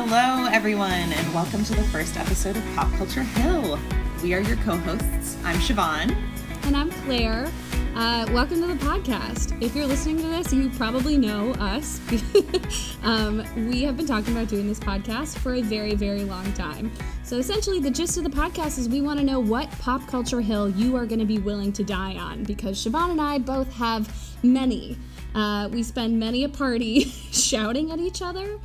Hello, everyone, and welcome to the first episode of Pop Culture Hill. We are your co hosts. I'm Siobhan. And I'm Claire. Uh, welcome to the podcast. If you're listening to this, you probably know us. um, we have been talking about doing this podcast for a very, very long time. So essentially, the gist of the podcast is we want to know what pop culture hill you are going to be willing to die on because Siobhan and I both have many. Uh, we spend many a party shouting at each other.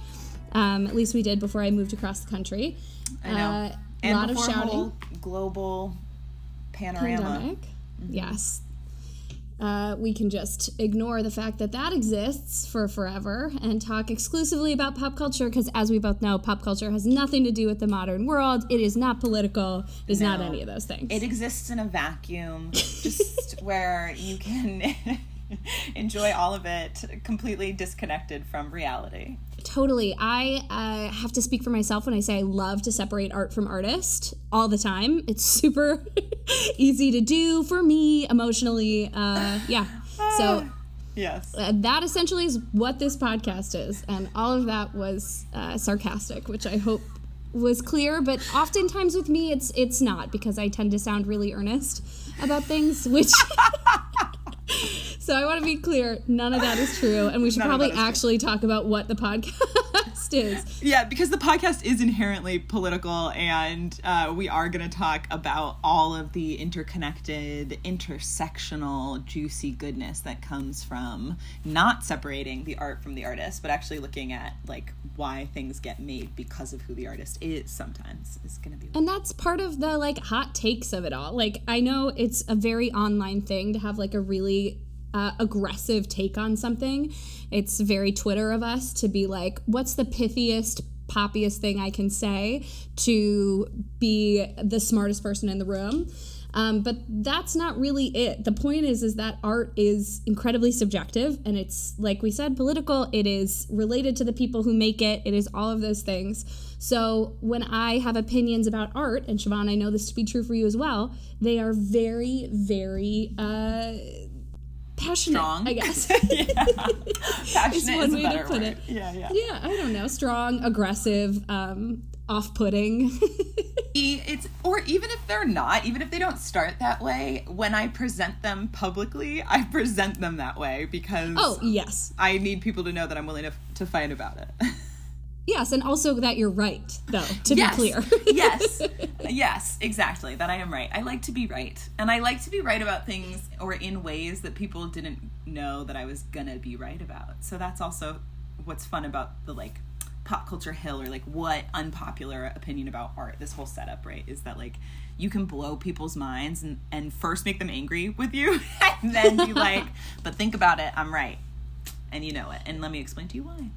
Um, at least we did before I moved across the country. I know. Uh, a and lot of shouting. whole global panorama. pandemic. Yes. Uh, we can just ignore the fact that that exists for forever and talk exclusively about pop culture because, as we both know, pop culture has nothing to do with the modern world. It is not political. It is not any of those things. It exists in a vacuum, just where you can enjoy all of it completely disconnected from reality. Totally. I uh, have to speak for myself when I say I love to separate art from artist all the time. It's super easy to do for me emotionally. Uh, yeah. So Yes. uh, that essentially is what this podcast is. And all of that was uh, sarcastic, which I hope was clear. But oftentimes with me, it's it's not because I tend to sound really earnest about things, which. So I want to be clear, none of that is true, and we should None probably is true. actually talk about what the podcast is. Yeah, because the podcast is inherently political, and uh, we are going to talk about all of the interconnected, intersectional, juicy goodness that comes from not separating the art from the artist, but actually looking at like why things get made because of who the artist is. Sometimes is going to be. And that's part of the like hot takes of it all. Like I know it's a very online thing to have like a really uh, aggressive take on something. It's very Twitter of us to be like, what's the pithiest, poppiest thing I can say to be the smartest person in the room? Um, but that's not really it. The point is, is that art is incredibly subjective, and it's like we said, political. It is related to the people who make it. It is all of those things. So when I have opinions about art, and Siobhan, I know this to be true for you as well, they are very, very uh, passionate. Strong. I guess. Passionate one is a way to put word. it. Yeah, yeah. yeah, I don't know. Strong, aggressive, um, off-putting. It's or even if they're not even if they don't start that way when i present them publicly i present them that way because oh yes, i need people to know that i'm willing to, to fight about it yes, and also that you're right, though. To yes be clear. yes yes exactly that i am right i like to be right and i like to be right about things or in ways that people didn't know that i was gonna be right about so that's also what's fun about the like pop culture hill or like what unpopular opinion about art this whole setup right is that like you can blow people's minds and, and first make them angry with you and then be like but think about it i'm right and you know it and let me explain to you why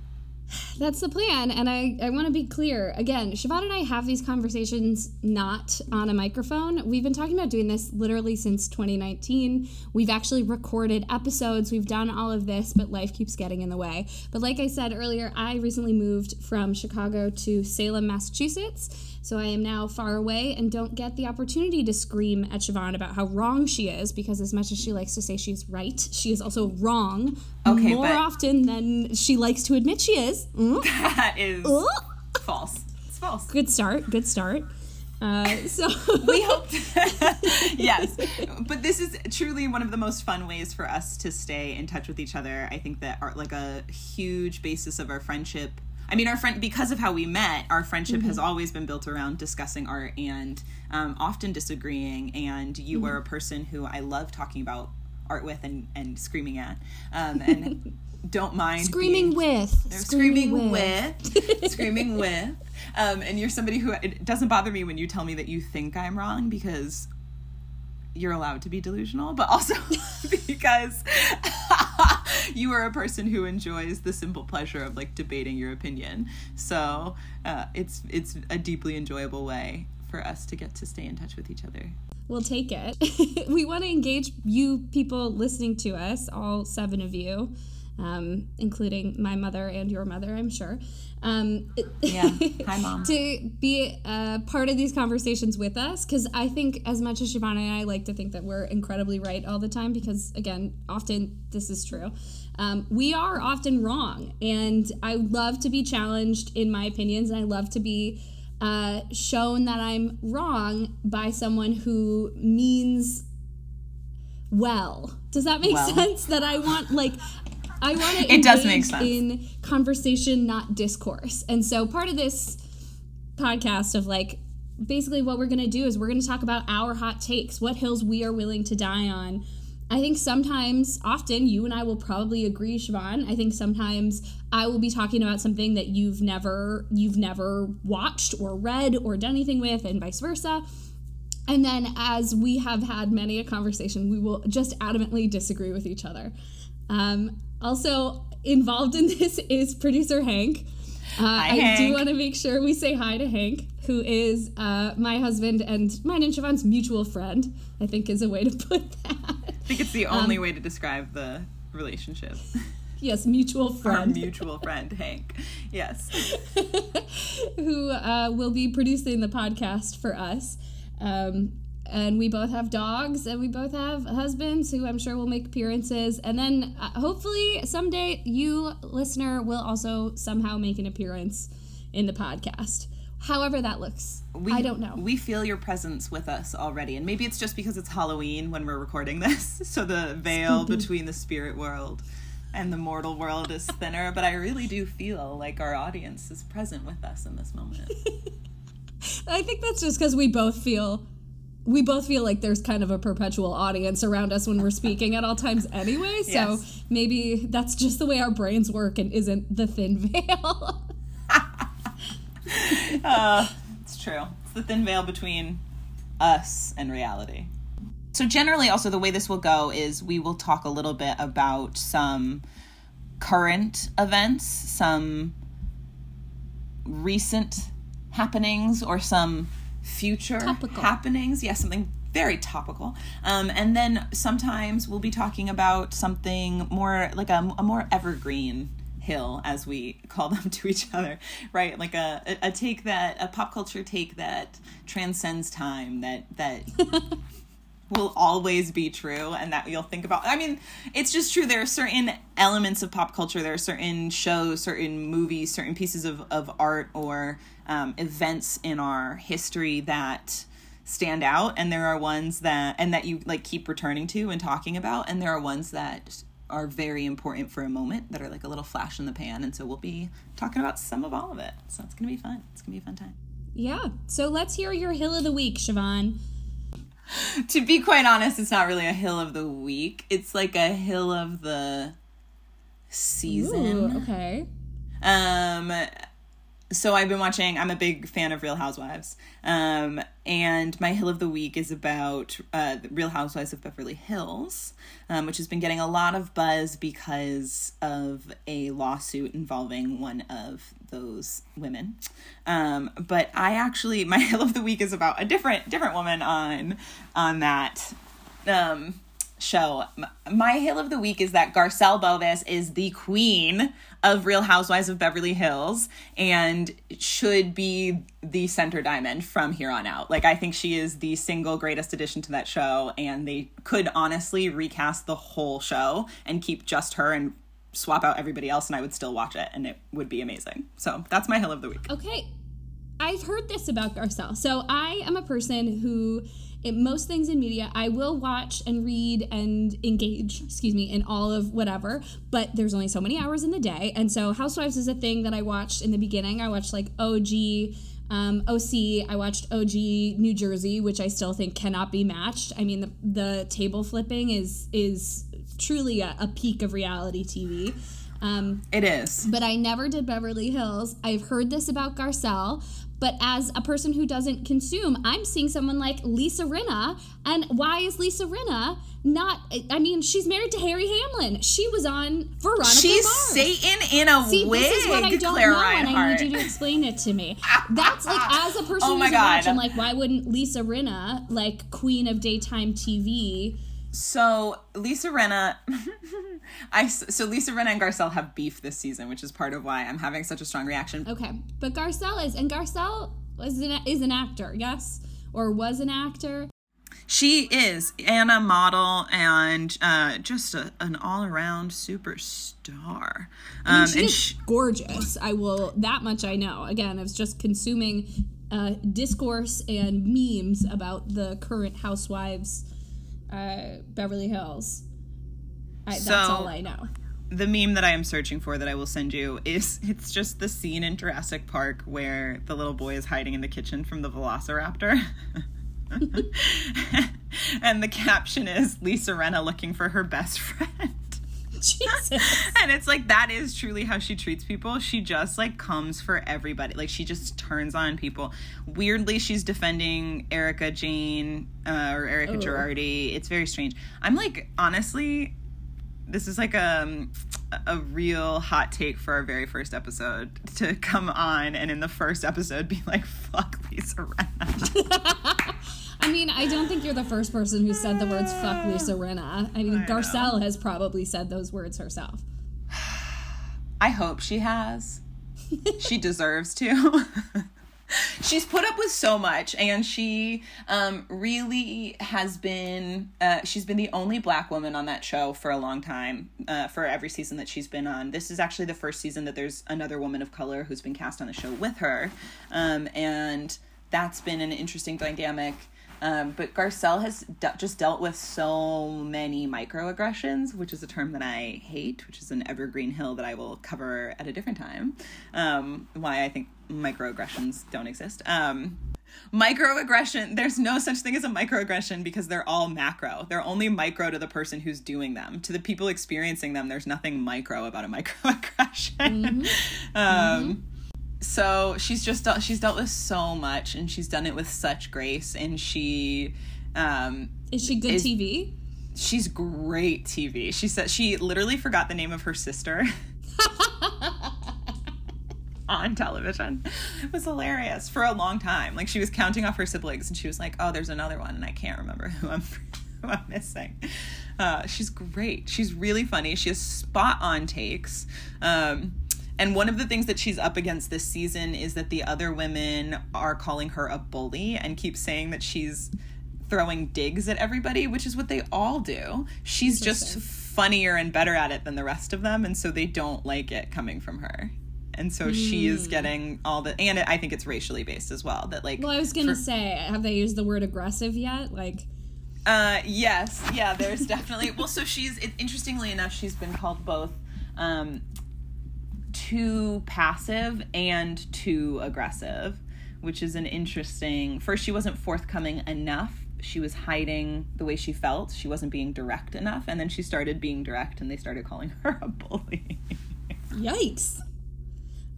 That's the plan. And I, I want to be clear. Again, Siobhan and I have these conversations not on a microphone. We've been talking about doing this literally since 2019. We've actually recorded episodes. We've done all of this, but life keeps getting in the way. But like I said earlier, I recently moved from Chicago to Salem, Massachusetts. So I am now far away and don't get the opportunity to scream at Siobhan about how wrong she is because as much as she likes to say she's right, she is also wrong Okay, more often than she likes to admit she is. Mm. that is false it's false Good start. Good start. Uh, so we hope yes but this is truly one of the most fun ways for us to stay in touch with each other i think that art like a huge basis of our friendship i mean our friend because of how we met our friendship has always been built around discussing art and um, often disagreeing. And you were a person who i love talking about art with and, and screaming at. Um, and don't mind screaming being- with. they're screaming, with, screaming with. Um, and you're somebody who it doesn't bother me when you tell me that you think I'm wrong because you're allowed to be delusional, but also because you are a person who enjoys the simple pleasure of like debating your opinion. So uh, it's it's a deeply enjoyable way for us to get to stay in touch with each other. We'll take it. we want to engage you people listening to us, all seven of you. Um, including my mother and your mother, I'm sure. Um, yeah. Hi, mom. to be a part of these conversations with us, because I think as much as Siobhan and I like to think that we're incredibly right all the time, because again, often this is true. Um, we are often wrong, and I love to be challenged in my opinions, and I love to be uh, shown that I'm wrong by someone who means well. Does that make Well. sense? That I want like I want to It does make sense. in conversation, not discourse. And so part of this podcast of like basically what we're going to do is we're going to talk about our hot takes, what hills we are willing to die on. I think sometimes, often, you and I will probably agree, Siobhan. I think sometimes I will be talking about something that you've never you've never watched or read or done anything with, and vice versa. And then, as we have had many a conversation, we will just adamantly disagree with each other. Um, also, involved in this is producer Hank. Uh, I do want to make sure we say hi to Hank, who is uh, my husband and mine and Siobhan's mutual friend, I think is a way to put that. I think it's the Um, only way to describe the relationship. yes, mutual friend. Our friend. mutual friend, Hank. Yes. who uh, will be producing the podcast for us. Um, and we both have dogs, and we both have husbands who I'm sure will make appearances. And then uh, hopefully someday you, listener, will also somehow make an appearance in the podcast. However, that looks. We, I don't know. We feel your presence with us already. And maybe it's just because it's Halloween when we're recording this. So the veil between the spirit world and the mortal world is thinner. But I really do feel like our audience is present with us in this moment. I think that's just because we both feel. We both feel like there's kind of a perpetual audience around us when we're speaking at all times anyway. So Yes. maybe that's just the way our brains work and isn't the thin veil. Uh, it's true. It's the thin veil between us and reality. So, generally, also, the way this will go is we will talk a little bit about some current events, some recent happenings, or some future Topical. happenings. Yeah, something very topical. Um, and then sometimes we'll be talking about something more like a, a more evergreen hill as we call them to each other right like a, a take that a pop culture take that transcends time that that will always be true and that you'll think about i mean it's just true there are certain elements of pop culture there are certain shows certain movies certain pieces of, of art or um, events in our history that stand out and there are ones that and that you like keep returning to and talking about and there are ones that are very important for a moment that are like a little flash in the pan and so we'll be talking about some of all of it so it's gonna be fun it's gonna be a fun time Yeah. So let's hear your hill of the week, Siobhan. to be quite honest, it's not really a hill of the week. It's like a hill of the season. Ooh, okay. Um so I've been watching I'm a big fan of Real Housewives. Um and my hill of the week is about uh Real Housewives of Beverly Hills, um, which has been getting a lot of buzz because of a lawsuit involving one of those women. Um but I actually my hill of the week is about a different different woman on on that um show. My hill of the week is that Garcelle Beauvais is the queen of Real Housewives of Beverly Hills and should be the center diamond from here on out. Like I think she is the single greatest addition to that show and they could honestly recast the whole show and keep just her and swap out everybody else and I would still watch it and it would be amazing. So, that's my hill of the week. Okay. I've heard this about Garcelle. So I am a person who, in most things in media, I will watch and read and engage, excuse me, in all of whatever, but there's only so many hours in the day. And so Housewives is a thing that I watched in the beginning. I watched like OG. Um, OC, I watched OG New Jersey, which I still think cannot be matched. I mean, the, the table flipping is is truly a, a peak of reality TV. Um, It is. but I never did Beverly Hills. I've heard this about Garcelle, but as a person who doesn't consume, I'm seeing someone like Lisa Rinna. And why is Lisa Rinna not? I mean, she's married to Harry Hamlin. She was on Veronica She's Mars. Satan in a See, wig. this is what I don't Claire know, and I need you to explain it to me. That's like, as a person Oh who my doesn't watch, I'm like, why wouldn't Lisa Rinna, like queen of daytime TV, So Lisa Rinna, I so Lisa Rinna and Garcelle have beef this season, which is part of why I'm having such a strong reaction. Okay, but Garcelle is, and Garcelle was an, is an actor, yes, or was an actor. She is Anna model and uh, just a, an all around superstar. I mean, Um, she and is sh- gorgeous. I will that much I know. Again, I was just consuming uh, discourse and memes about the current housewives, uh, Beverly Hills. I, that's So- all I know. the meme that I am searching for that I will send you is it's just the scene in Jurassic Park where the little boy is hiding in the kitchen from the velociraptor. and the caption is Lisa Rinna looking for her best friend. Jesus. and it's like that is truly how she treats people. She just like comes for everybody. Like she just turns on people. Weirdly, she's defending Erika Jayne uh, or Erika Oh. Girardi. It's very strange. I'm like honestly, this is like a a real hot take for our very first episode to come on and in the first episode be like fuck Lisa Rinna. I mean, I don't think you're the first person who said the words "fuck Lisa Rinna." I mean, I know. Garcelle has probably said those words herself. I hope she has. she deserves to. She's put up with so much, and she um, really has been. Uh, she's been the only black woman on that show for a long time. Uh, for every season that she's been on, this is actually the first season that there's another woman of color who's been cast on the show with her, um, and that's been an interesting dynamic. Um, but Garcelle has de- just dealt with so many microaggressions, which is a term that I hate, which is an evergreen hill that I will cover at a different time. Um, why I think microaggressions don't exist. Um, microaggression, there's no such thing as a microaggression because they're all macro. They're only micro to the person who's doing them. To the people experiencing them, there's nothing micro about a microaggression. um, so she's just dealt, she's dealt with so much and she's done it with such grace and she um Is she good Is- TV? she's great tv she said she literally forgot the name of her sister on television. It was hilarious for a long time. Like she was counting off her siblings and she was like oh there's another one and i can't remember who i'm who i'm missing. Uh, she's great. She's really funny. She has spot on takes. Um, and one of the things that she's up against this season is that the other women are calling her a bully and keep saying that she's throwing digs at everybody, which is what they all do. She's just funnier and better at it than the rest of them, and so they don't like it coming from her. And so she is getting all the, and I think it's racially based as well. That like, Well, I was gonna for- say, have they used the word aggressive yet? Like, Uh, yes, yeah. There's definitely well. So she's it, interestingly enough, she's been called both um, too passive and too aggressive, which is an interesting. First, she wasn't forthcoming enough. She was hiding the way she felt. She wasn't being direct enough, and then she started being direct, and they started calling her a bully. yikes.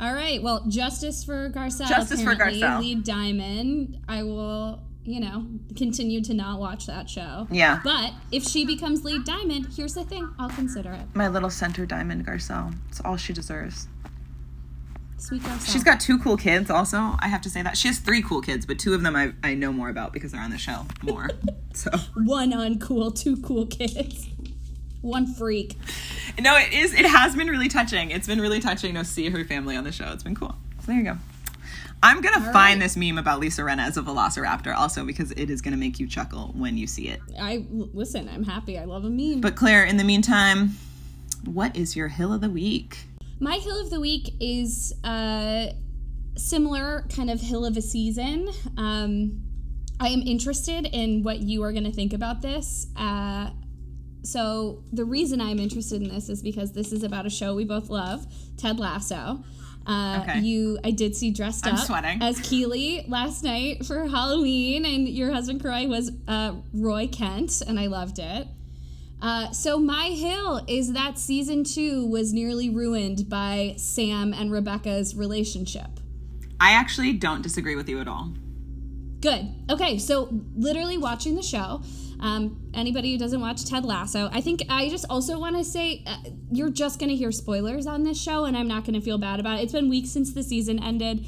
All right. Well, justice for Garcelle. Justice for. Garcelle. Lead Diamond. I will, you know, continue to not watch that show. yeah, But if she becomes lead diamond, here's the thing: I'll consider it. my little center diamond Garcelle. It's all she deserves. Sweet Garcelle. She's got two cool kids, also. I have to say that. She has three cool kids, but two of them I, I know more about because they're on the show more. so, one uncool, two cool kids, one freak. no, it is, it has been really touching. It's been really touching to see her family on the show. It's been cool. So, there you go. I'm going to find right. this meme about Lisa Rinna as a velociraptor also because it is going to make you chuckle when you see it. I listen. I'm happy. I love a meme. But, Claire, in the meantime, what is your hill of the week? My hill of the week is uh, similar kind of hill of a season. Um, I am interested in what you are going to think about this. Uh, so the reason I'm interested in this is because this is about a show we both love, Ted Lasso. Uh, Okay. You, I did see dressed I'm up sweating. as Keely last night for Halloween, and your husband Croy was uh, Roy Kent, and I loved it. Uh, so my hill is that season two was nearly ruined by Sam and Rebecca's relationship. I actually don't disagree with you at all. Good. Okay, so literally watching the show. Um, anybody who doesn't watch Ted Lasso, I think I just also want to say uh, you're just going to hear spoilers on this show, and I'm not going to feel bad about it. It's been weeks since the season ended.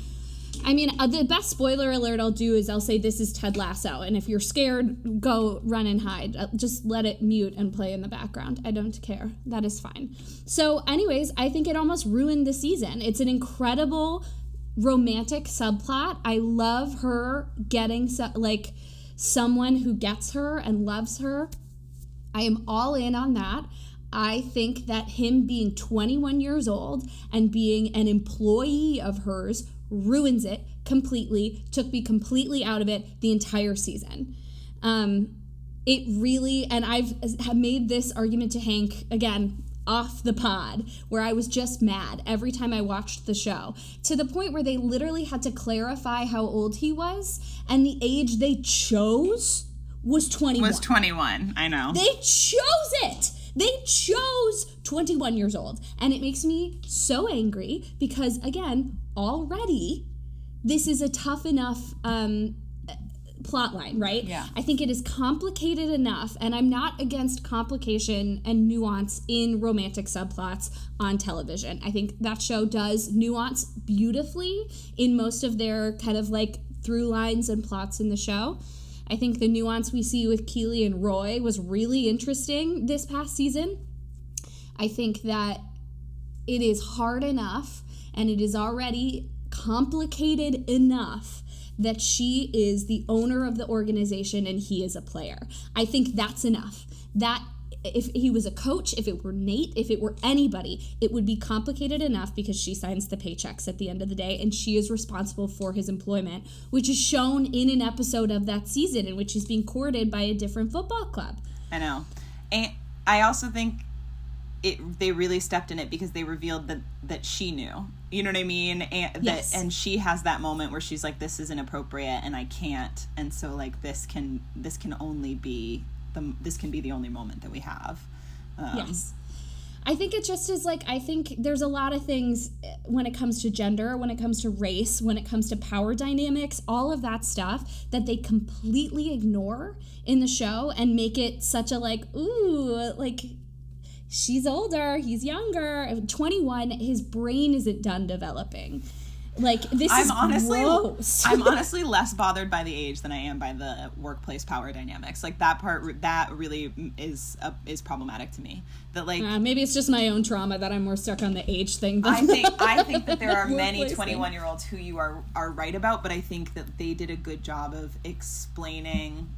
I mean, uh, the best spoiler alert I'll do is I'll say this is Ted Lasso, and if you're scared, go run and hide. Uh, Just let it mute and play in the background. I don't care. That is fine. So, anyways, I think it almost ruined the season. It's an incredible romantic subplot. I love her getting like someone who gets her and loves her. I am all in on that. I think that him being 21 years old and being an employee of hers ruins it completely, took me completely out of it the entire season. Um, it really, and I've have made this argument to Hank again off the pod where I was just mad every time I watched the show to the point where they literally had to clarify how old he was and the age they chose was 21. Was 21. I know. They chose it. They chose 21 years old. And it makes me so angry because, again, already this is a tough enough um, plot line, right? Yeah. I think it is complicated enough, and I'm not against complication and nuance in romantic subplots on television. I think that show does nuance beautifully in most of their kind of like through lines and plots in the show. I think the nuance we see with Keely and Roy was really interesting this past season. I think that it is hard enough and it is already complicated enough that she is the owner of the organization and he is a player. I think that's enough. That if he was a coach, if it were Nate, if it were anybody, it would be complicated enough because she signs the paychecks at the end of the day and she is responsible for his employment, which is shown in an episode of that season in which he's being courted by a different football club. I know. And I also think it they really stepped in it because they revealed that that she knew. You know what I mean? And that Yes. and she has that moment where she's like this is inappropriate and I can't and so like this can this can only be the this can be the only moment that we have. Um, Yes. I think it just is like, I think there's a lot of things eh, when it comes to gender, when it comes to race, when it comes to power dynamics, all of that stuff that they completely ignore in the show and make it such a like, ooh, like she's older, he's younger. 21, his brain isn't done developing. Like, this is I'm honestly gross. I'm honestly less bothered by the age than I am by the workplace power dynamics. Like that part that really is uh, is problematic to me. That like Uh, maybe it's just my own trauma that I'm more stuck on the age thing. I think I think that there are many 21 year olds who you are are right about, but I think that they did a good job of explaining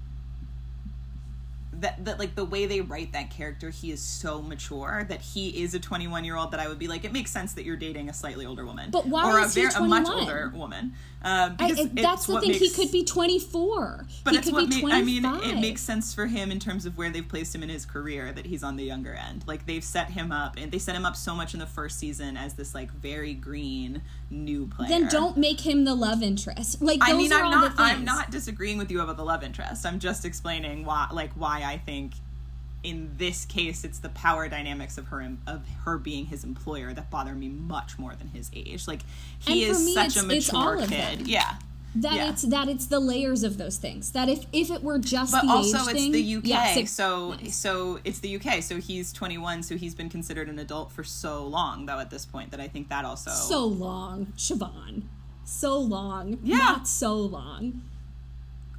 that that like the way they write that character, he is so mature that he is a 21 year old that I would be like, it makes sense that you're dating a slightly older woman, But why or a, is he a much older woman. Um, I, because it- that's the what thing. He could be 24. but he it's could what ma- I mean, it makes sense for him in terms of where they've placed him in his career that he's on the younger end. Like they've set him up, and they set him up so much in the first season as this like very green new player. Then don't make him the love interest. Like I mean, I'm not. I'm not disagreeing with you about the love interest. I'm just explaining why, like, why I think in this case it's the power dynamics of her of her being his employer that bother me much more than his age. Like he is me, such a it's- it's all mature of kid. them. Yeah. that yeah. it's that it's the layers of those things. That if if it were just But the also age it's thing, the UK, it- so so it's the UK. So he's 21, so he's been considered an adult for so long, though. At this point, that I think that also so long, Siobhan. So long. Yeah. Not so long.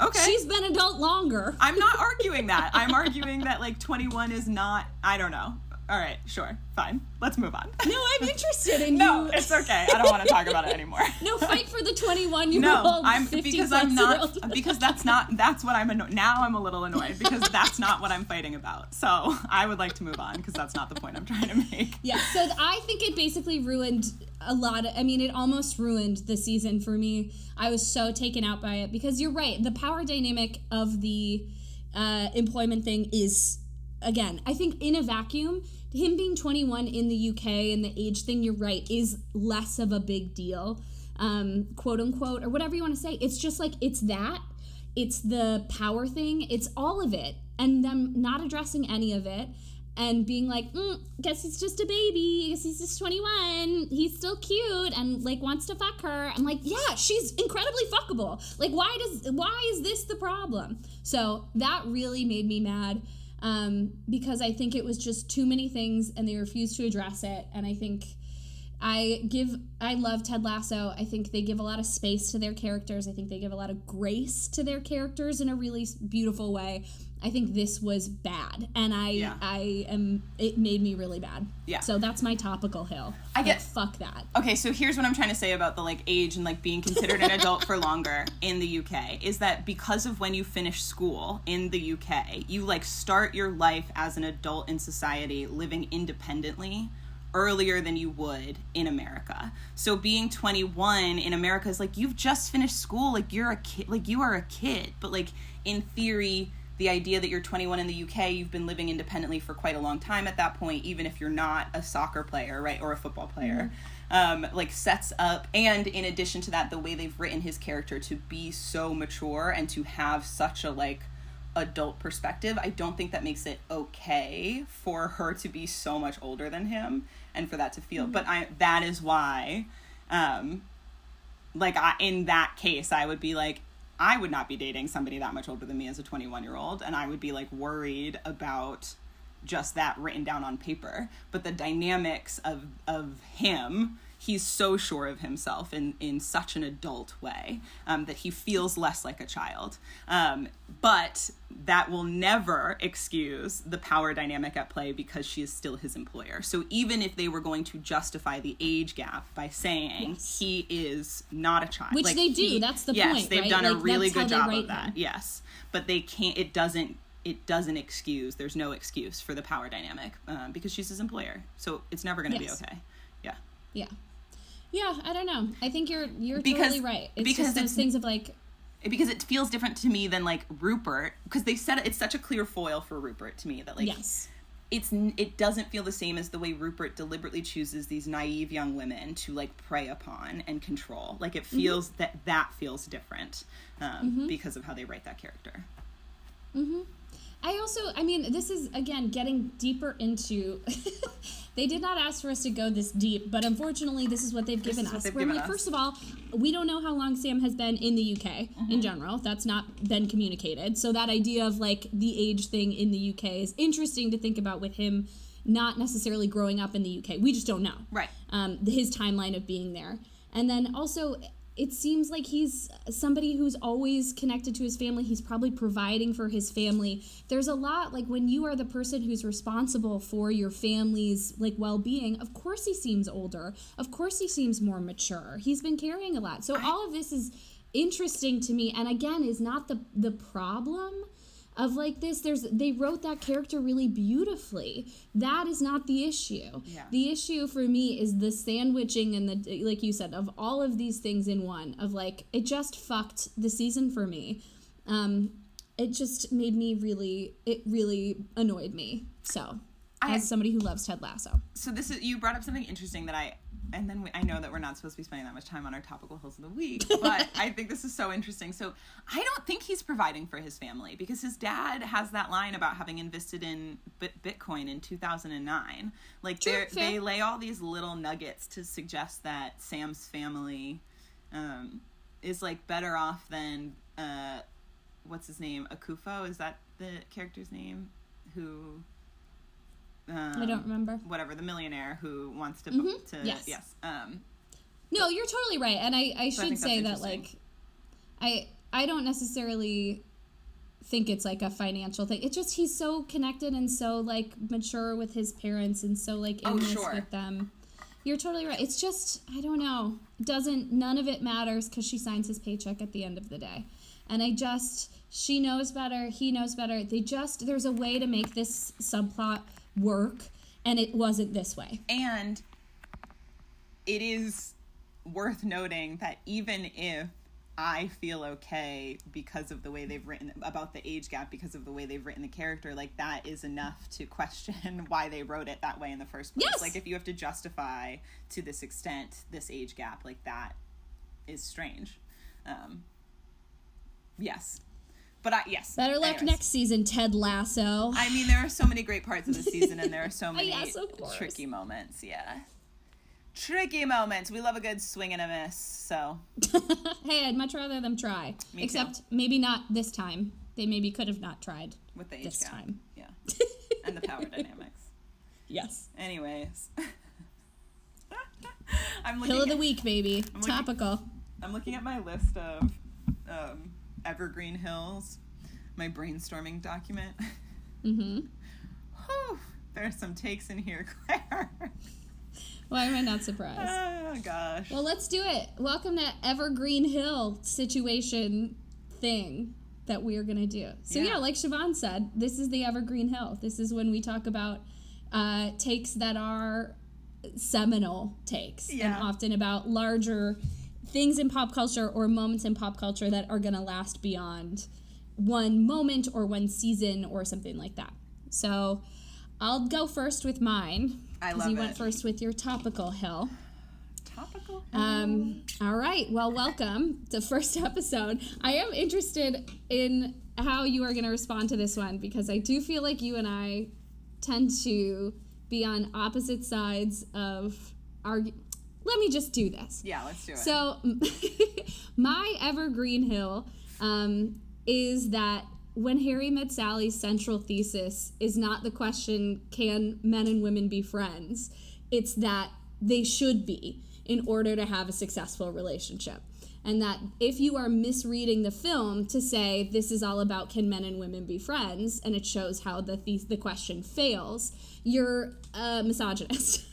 Okay. She's been adult longer. I'm not arguing that. I'm arguing that like 21 is not. I don't know. All right, sure, fine. Let's move on. No, I'm interested in No, you. it's okay. I don't want to talk about it anymore. No, fight for the 21 year No, old. I'm because I'm not because that's not that's what I'm anno- now I'm a little annoyed because that's not what I'm fighting about. So I would like to move on because that's not the point I'm trying to make. Yeah, so I think it basically ruined a lot. Of, I mean, it almost ruined the season for me. I was so taken out by it because you're right. The power dynamic of the uh, employment thing is, again, I think in a vacuum, him being 21 in the UK and the age thing, you're right, is less of a big deal, um, quote unquote, or whatever you want to say. It's just like, it's that. It's the power thing. It's all of it. And them not addressing any of it and being like, mm, guess he's just a baby. Guess he's just 21. He's still cute and like wants to fuck her. I'm like, yeah, she's incredibly fuckable. Like, why does why is this the problem? So that really made me mad um, because I think it was just too many things and they refused to address it. And I think I give I love Ted Lasso. I think they give a lot of space to their characters. I think they give a lot of grace to their characters in a really beautiful way. I think this was bad, and I Yeah. I am it made me really bad. Yeah. So that's my topical hill. I Like, get- fuck that. Okay, so here's what I'm trying to say about the like age and like being considered an adult for longer in the UK is that because of when you finish school in the UK, you like start your life as an adult in society living independently earlier than you would in America. So being 21 in America is like you've just finished school, like you're a kid, like you are a kid, but like in theory the idea that you're 21 in the UK, you've been living independently for quite a long time at that point, even if you're not a soccer player, right, or a football player, um, like sets up. And in addition to that, the way they've written his character to be so mature and to have such a like adult perspective, I don't think that makes it okay for her to be so much older than him and for that to feel. But I that is why, um, like I in that case, I would be like, I would not be dating somebody that much older than me as a 21 year old, and I would be like worried about just that written down on paper. But the dynamics of of him, he's so sure of himself in in such an adult way um, that he feels less like a child. Um, but that will never excuse the power dynamic at play because she is still his employer. So even if they were going to justify the age gap by saying Yes. he is not a child, Which like, they do, he- that's the yes, point, they've right? done a really good job of that. him. Yes, but they can't. It doesn't. It doesn't excuse. There's no excuse for the power dynamic um, because she's his employer. So it's never going to Yes. be okay. Yeah. Yeah. Yeah, I don't know. I think you're you're Because- totally right. It's because just those things of like because it feels different to me than like Rupert because they said it, it's such a clear foil for Rupert to me that like yes. it's it doesn't feel the same as the way Rupert deliberately chooses these naive young women to like prey upon and control. Like it mm-hmm. feels that that feels different um, mm-hmm. because of how they write that character. Mm-hmm. I also, I mean, this is again getting deeper into. they did not ask for us to go this deep, but unfortunately, this is what they've given us. they've Where given like, us. first of all, we don't know how long Sam has been in the UK Mm-hmm. in general. That's not been communicated. So that idea of like the age thing in the UK is interesting to think about with him not necessarily growing up in the UK. We just don't know. Right. um, his timeline of being there. And then also, it seems like he's somebody who's always connected to his family. He's probably providing for his family. There's a lot like when you are the person who's responsible for your family's like well-being. Of course, he seems older. Of course, he seems more mature. He's been carrying a lot. So all of this is interesting to me. And again, is not the the problem of like this there's they wrote that character really beautifully. That is not the issue. Yeah. the issue for me is the sandwiching and the like you said of all of these things in one of like it just fucked the season for me. Um it just made me really it really annoyed me. So I- as somebody who loves ted lasso. So this is you brought up something interesting that I and then we, I know that we're not supposed to be spending that much time on our topical hills of the week, but I think this is so interesting. So I don't think he's providing for his family because his dad has that line about having invested in Bitcoin in 2009. Like they they lay all these little nuggets to suggest that Sam's family um, is like better off than uh, what's his name Akufo is that the character's name who um, i don't remember whatever the millionaire who wants to Mhm. to Yes. yes um No, you're totally right, and I, I I should think say that like, I I don't necessarily think it's like a financial thing. It's just he's so connected and so like mature with his parents and so like in Oh, this sure. with them. You're totally right. It's just I don't know. It doesn't none of it matters because she signs his paycheck at the end of the day, and I just she knows better. He knows better. They just there's a way to make this subplot work, and it wasn't this way. and it is worth noting that even if I feel okay because of the way they've written about the age gap because of the way they've written the character like that is enough to question why they wrote it that way in the first place Yes. like if you have to justify to this extent this age gap like that is strange um yes but i yes Better luck Anyways. next season, Ted Lasso. I mean, there are so many great parts of the season, and there are so many Yes, tricky moments. Yeah, tricky moments. We love a good swing and a miss. So hey, I'd much rather them try. Me Except maybe not this time. They maybe could have not tried. with the age This gap, time. yeah, and the power dynamics. Yes. Anyways, I'm looking Pill of the at- week, baby. looking- Topical. I'm looking at my list of um, Evergreen Hills, my brainstorming document. Mm-hmm. Whew, there's some takes in here, Claire. Why am I not surprised? oh gosh. Well, let's do it. Welcome to Evergreen Hill situation thing that we are going to do. So, yeah. Yeah. like Siobhan said, this is the Evergreen Hill. This is when we talk about uh, takes that are seminal takes and often about larger things in pop culture or moments in pop culture that are going to last beyond one moment or one season or something like that. So, I'll go first with mine. I love You went first with your topical hill. Topical. Um, all right. Well, welcome to first episode. I am interested in how you are going to respond to this one because I do feel like you and I tend to be on opposite sides of argue. Let me just do this. yeah, let's do it. So, my evergreen hill um, is that when Harry met Sally's central thesis is not the question, can men and women be friends? It's that they should be in order to have a successful relationship. And that if you are misreading the film to say this is all about can men and women be friends, and it shows how the, the, the question fails, you're a misogynist.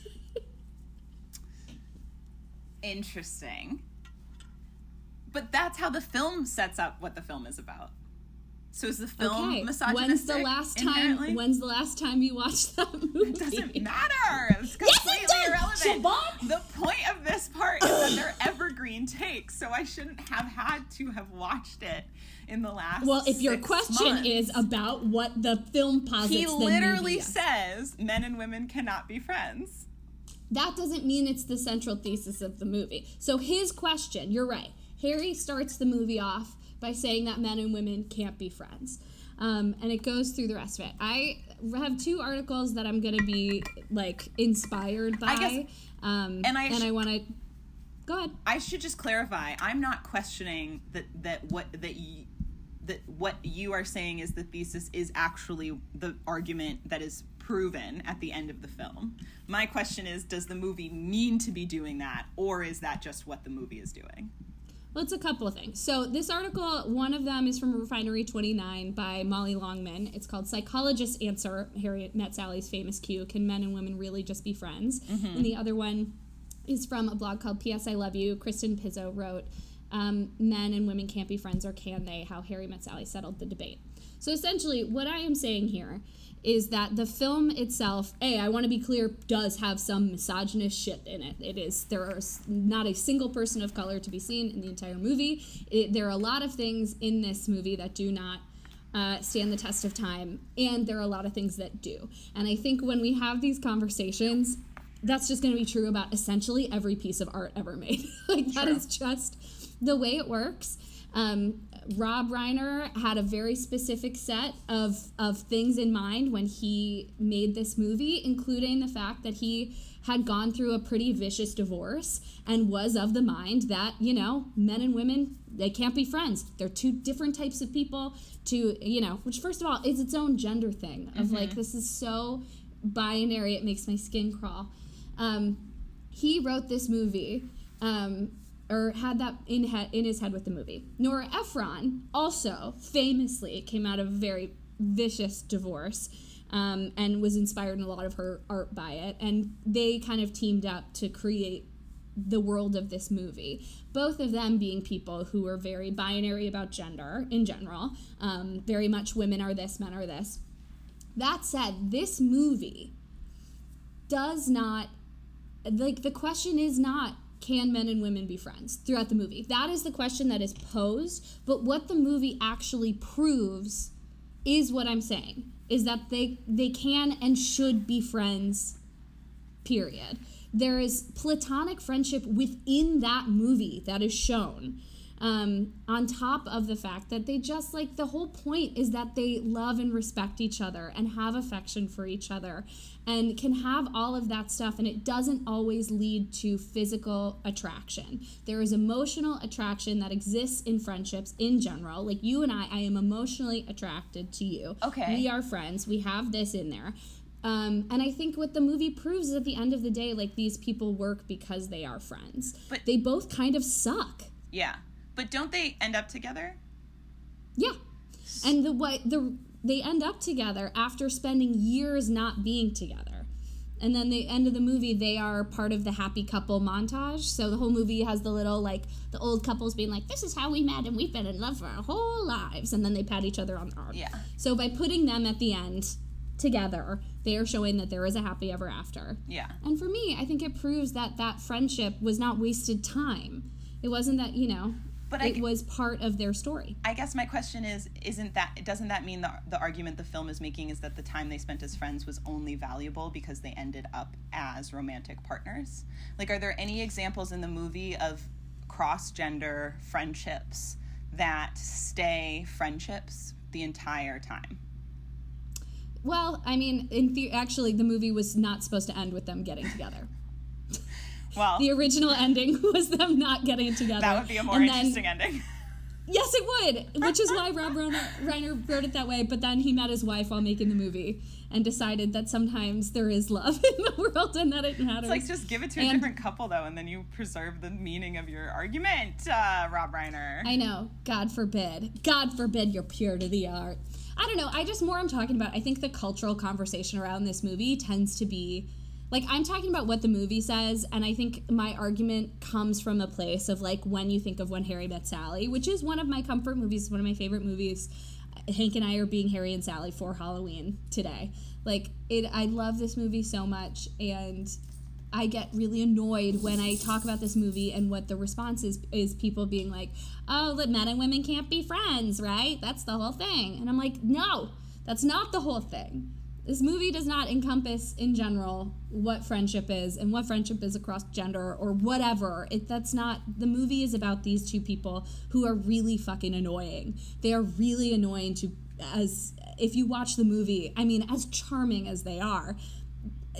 Interesting. But that's how the film sets up what the film is about. So is the film Okay. misogynistic? When's the last time? inherently? When's the last time you watched that movie? It doesn't matter. It's completely does, irrelevant. Siobhan. The point of this part is that they're evergreen takes, so I shouldn't have had to have watched it in the last. Well, if your question months. is about what the film posits, he literally says men and women cannot be friends. That doesn't mean it's the central thesis of the movie. So his question, you're right. Harry starts the movie off by saying that men and women can't be friends. Um, and it goes through the rest of it. I have two articles that I'm going to be like inspired by. guess- um, and I and sh- I want to go ahead. I should just clarify. I'm not questioning that that what that y- that what you are saying is the thesis is actually the argument that is proven at the end of the film. My question is does the movie mean to be doing that or is that just what the movie is doing? Well, it's a couple of things. So, this article, one of them is from Refinery 29 by Molly Longman. It's called Psychologists Answer Harry Met Sally's famous cue Can Men and Women Really Just Be Friends? And the other one is from a blog called P.S. I Love You. Kristen Pizzo wrote um, Men and Women Can't Be Friends or Can They? How Harry Met Sally Settled the Debate. So, essentially, what I am saying here is that the film itself, A, I want to be clear, does have some misogynist shit in it. It is, there are not a single person of color to be seen in the entire movie. It, there are a lot of things in this movie that do not uh, stand the test of time, and there are a lot of things that do. And I think when we have these conversations, that's just going to be true about essentially every piece of art ever made. like, that True. is just the way it works. Um, Rob Reiner had a very specific set of, of things in mind when he made this movie, including the fact that he had gone through a pretty vicious divorce and was of the mind that, you know, men and women, they can't be friends. They're two different types of people to, you know, which first of all is its own gender thing of like, this is so binary, it makes my skin crawl. Um, he wrote this movie um, or had that in head in his head with the movie. Nora Ephron also famously came out of a very vicious divorce um, and was inspired in a lot of her art by it, and they kind of teamed up to create the world of this movie. Both of them being people who are very binary about gender in general, um, very much women are this, men are this. That said, this movie does not like the question is not can men and women be friends throughout the movie? That is the question that is posed but what the movie actually proves is what i'm saying is that they they can and should be friends period. There is platonic friendship within that movie that is shown um, on top of the fact that they just like the whole point is that they love and respect each other and have affection for each other and can have all of that stuff and it doesn't always lead to physical attraction there is emotional attraction that exists in friendships in general like you and i i am emotionally attracted to you Okay. we are friends we have this in there Um, and I think what the movie proves is at the end of the day, like these people work because they are friends. But- they both kind of suck. Yeah. But don't they end up together? Yeah. And the what the they end up together after spending years not being together. And then the end of the movie, they are part of the happy couple montage. So the whole movie has the little like the old couples being like, "This is how we met, and we've been in love for our whole lives." And then they pat each other on the arm. Yeah. So by putting them at the end together, they are showing that there is a happy ever after. Yeah. And for me, I think it proves that that friendship was not wasted time. It wasn't that you know, But it g- was part of their story. I guess my question is isn't that doesn't that mean the the argument the film is making is that the time they spent as friends was only valuable because they ended up as romantic partners? Like are there any examples in the movie of cross-gender friendships that stay friendships the entire time? Well, I mean, in the- actually, the movie was not supposed to end with them getting together. Well, The original ending was them not getting together. that would be a more And then- interesting ending. Yes, it would, which is why Rob Reiner, Reiner wrote it that way. But then he met his wife while making the movie and decided that sometimes there is love in the world and that it matters. It's like just give it to a And- different couple though, and then you preserve the meaning of your argument, uh, Rob Reiner. I know. God forbid. God forbid you're pure to the art. I don't know. I just more I'm talking about. I think the cultural conversation around this movie tends to be like I'm talking about what the movie says, and I think my argument comes from a place of like when you think of When Harry Met Sally, which is one of my comfort movies, one of my favorite movies. Hank and I are being Harry and Sally for Halloween today. Like it, I love this movie so much, and I get really annoyed when I talk about this movie and what the response is is people being like, "Oh, that men and women can't be friends, right? That's the whole thing." And I'm like, "No, that's not the whole thing. This movie does not encompass in general what friendship is and what friendship is across gender or whatever. It that's not the movie is about these two people who are really fucking annoying. They are really annoying to as if you watch the movie, I mean, as charming as they are,